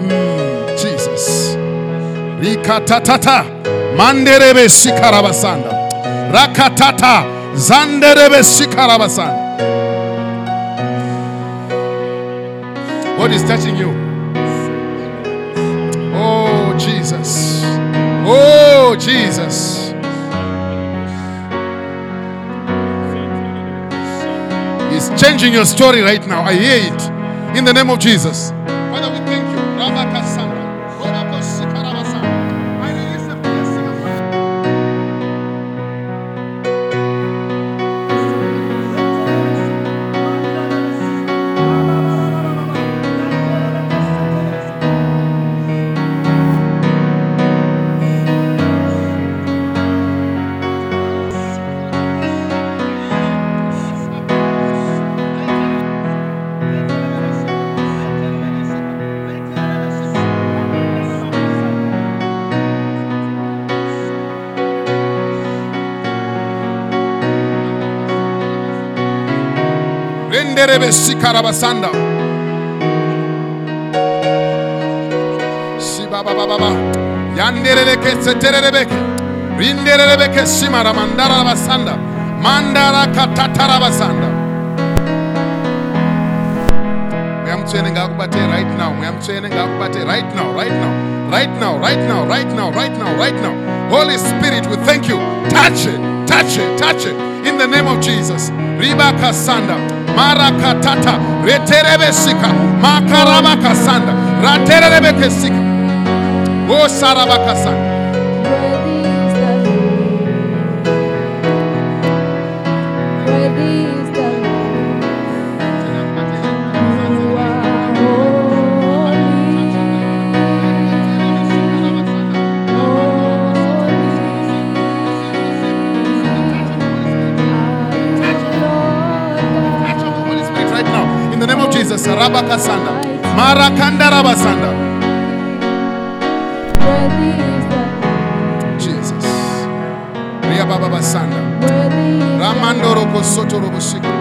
Hmm, Jesus. Rikatatata. Manderebe shikarabasanda. Rakatata. Zanderebe shikarabasanda. God is touching you. Oh, Jesus. Oh, Jesus. He's changing your story right now. I hear it. In the name of Jesus. Sikarabasanda. Sibabababa. Yanderebe seterebeke. Rinderebe simara mandara basanda. Mandara katatara basanda. Right now. Muyamtswene ngakubate right now. Right now. Right now. Right now. Right now. Right now. Right now. Holy Spirit, we thank you. Touch it. Touch it. Touch it. In the name of Jesus. Riba kasanda marakatata. Reterebesika. Makarabakasanda. Raterebekesika. Osarabakasanda. rabakasanda. Marakanda rabasanda. Jesus. Ria baba basanda. Ramando roko soto robo shiko.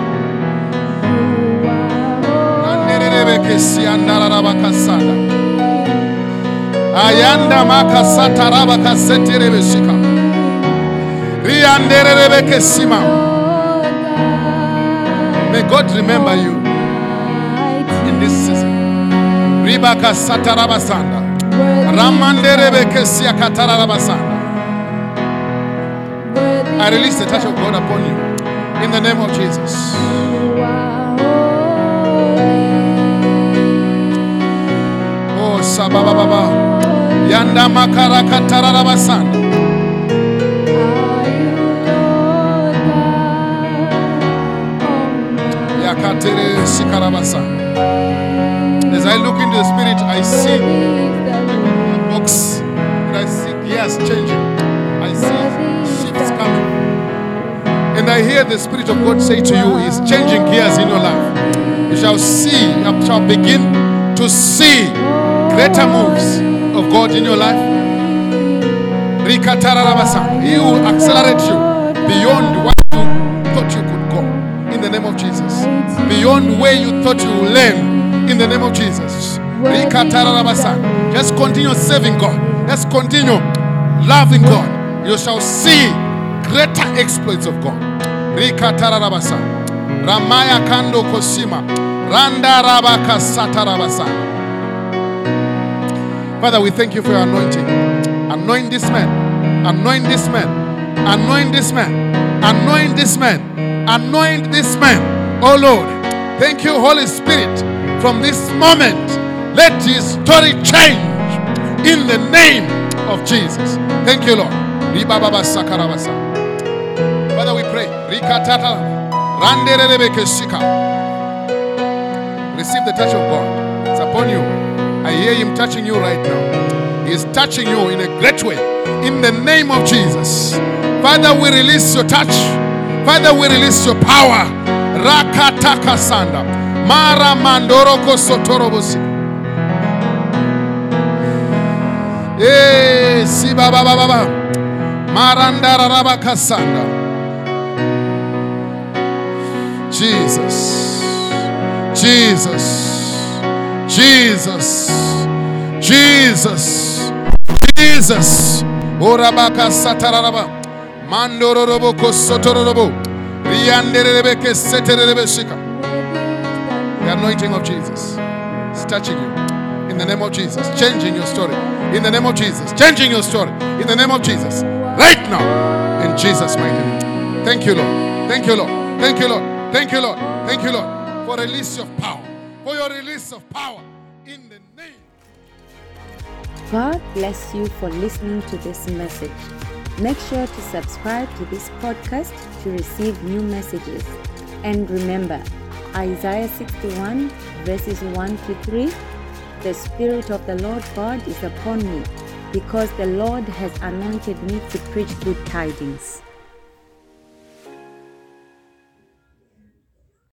Nanderebe kesi andara rabakasanda. Ayanda makasata rabakasete rebe shika. Rianderebe kesima. May God remember you this season. Ribaka satarabasanda. Worthy Ramanderebe katarabasanda. I release the touch of God upon you. In the name of Jesus. Oh, Sabababa. yanda makarakatararabasanda Are as i look into the spirit i see Lord. box and i see gears changing i see shifts coming and i hear the spirit of god say to you he's changing gears in your life you shall see you shall begin to see greater moves of god in your life. He will accelerate you beyond what you thought you the name of Jesus. Beyond where you thought you would land. In the name of Jesus. Just continue serving God. Just continue loving God. You shall see greater exploits of God. Rikatarabasa. Ramaya kando kosima. Randa rabaka satarabasa. Father, we thank you for your anointing. Anoint this man. Anoint this man. Anoint this man. Anoint this man. Anoint this man. Oh Lord, thank you, Holy Spirit. From this moment, let his story change in the name of Jesus. Thank you, Lord. Father, we pray. Receive the touch of God. It's upon you. I hear Him touching you right now. He is touching you in a great way. In the name of Jesus. Father, we release your touch. Father, we release your power. Rakataka sanda. Mara mandoroko sotorobosi. Eh, si baba baba baba. Marandara rabaka sanda. Jesus. Jesus. Jesus. Jesus. Jesus. Orabaka. The anointing of Jesus is touching you. In the name of Jesus. Changing your story. In the name of Jesus. Changing your story. In the name of Jesus. Right now. In Jesus' mighty name. Thank you, Lord. Thank you, Lord. Thank you, Lord. Thank you, Lord. Thank you, Lord. For release of power. For your release of power. In the name. God bless you for listening to this message. Make sure to subscribe to this podcast to receive new messages. And remember, Isaiah 61, verses 1 to 3 The Spirit of the Lord God is upon me, because the Lord has anointed me to preach good tidings.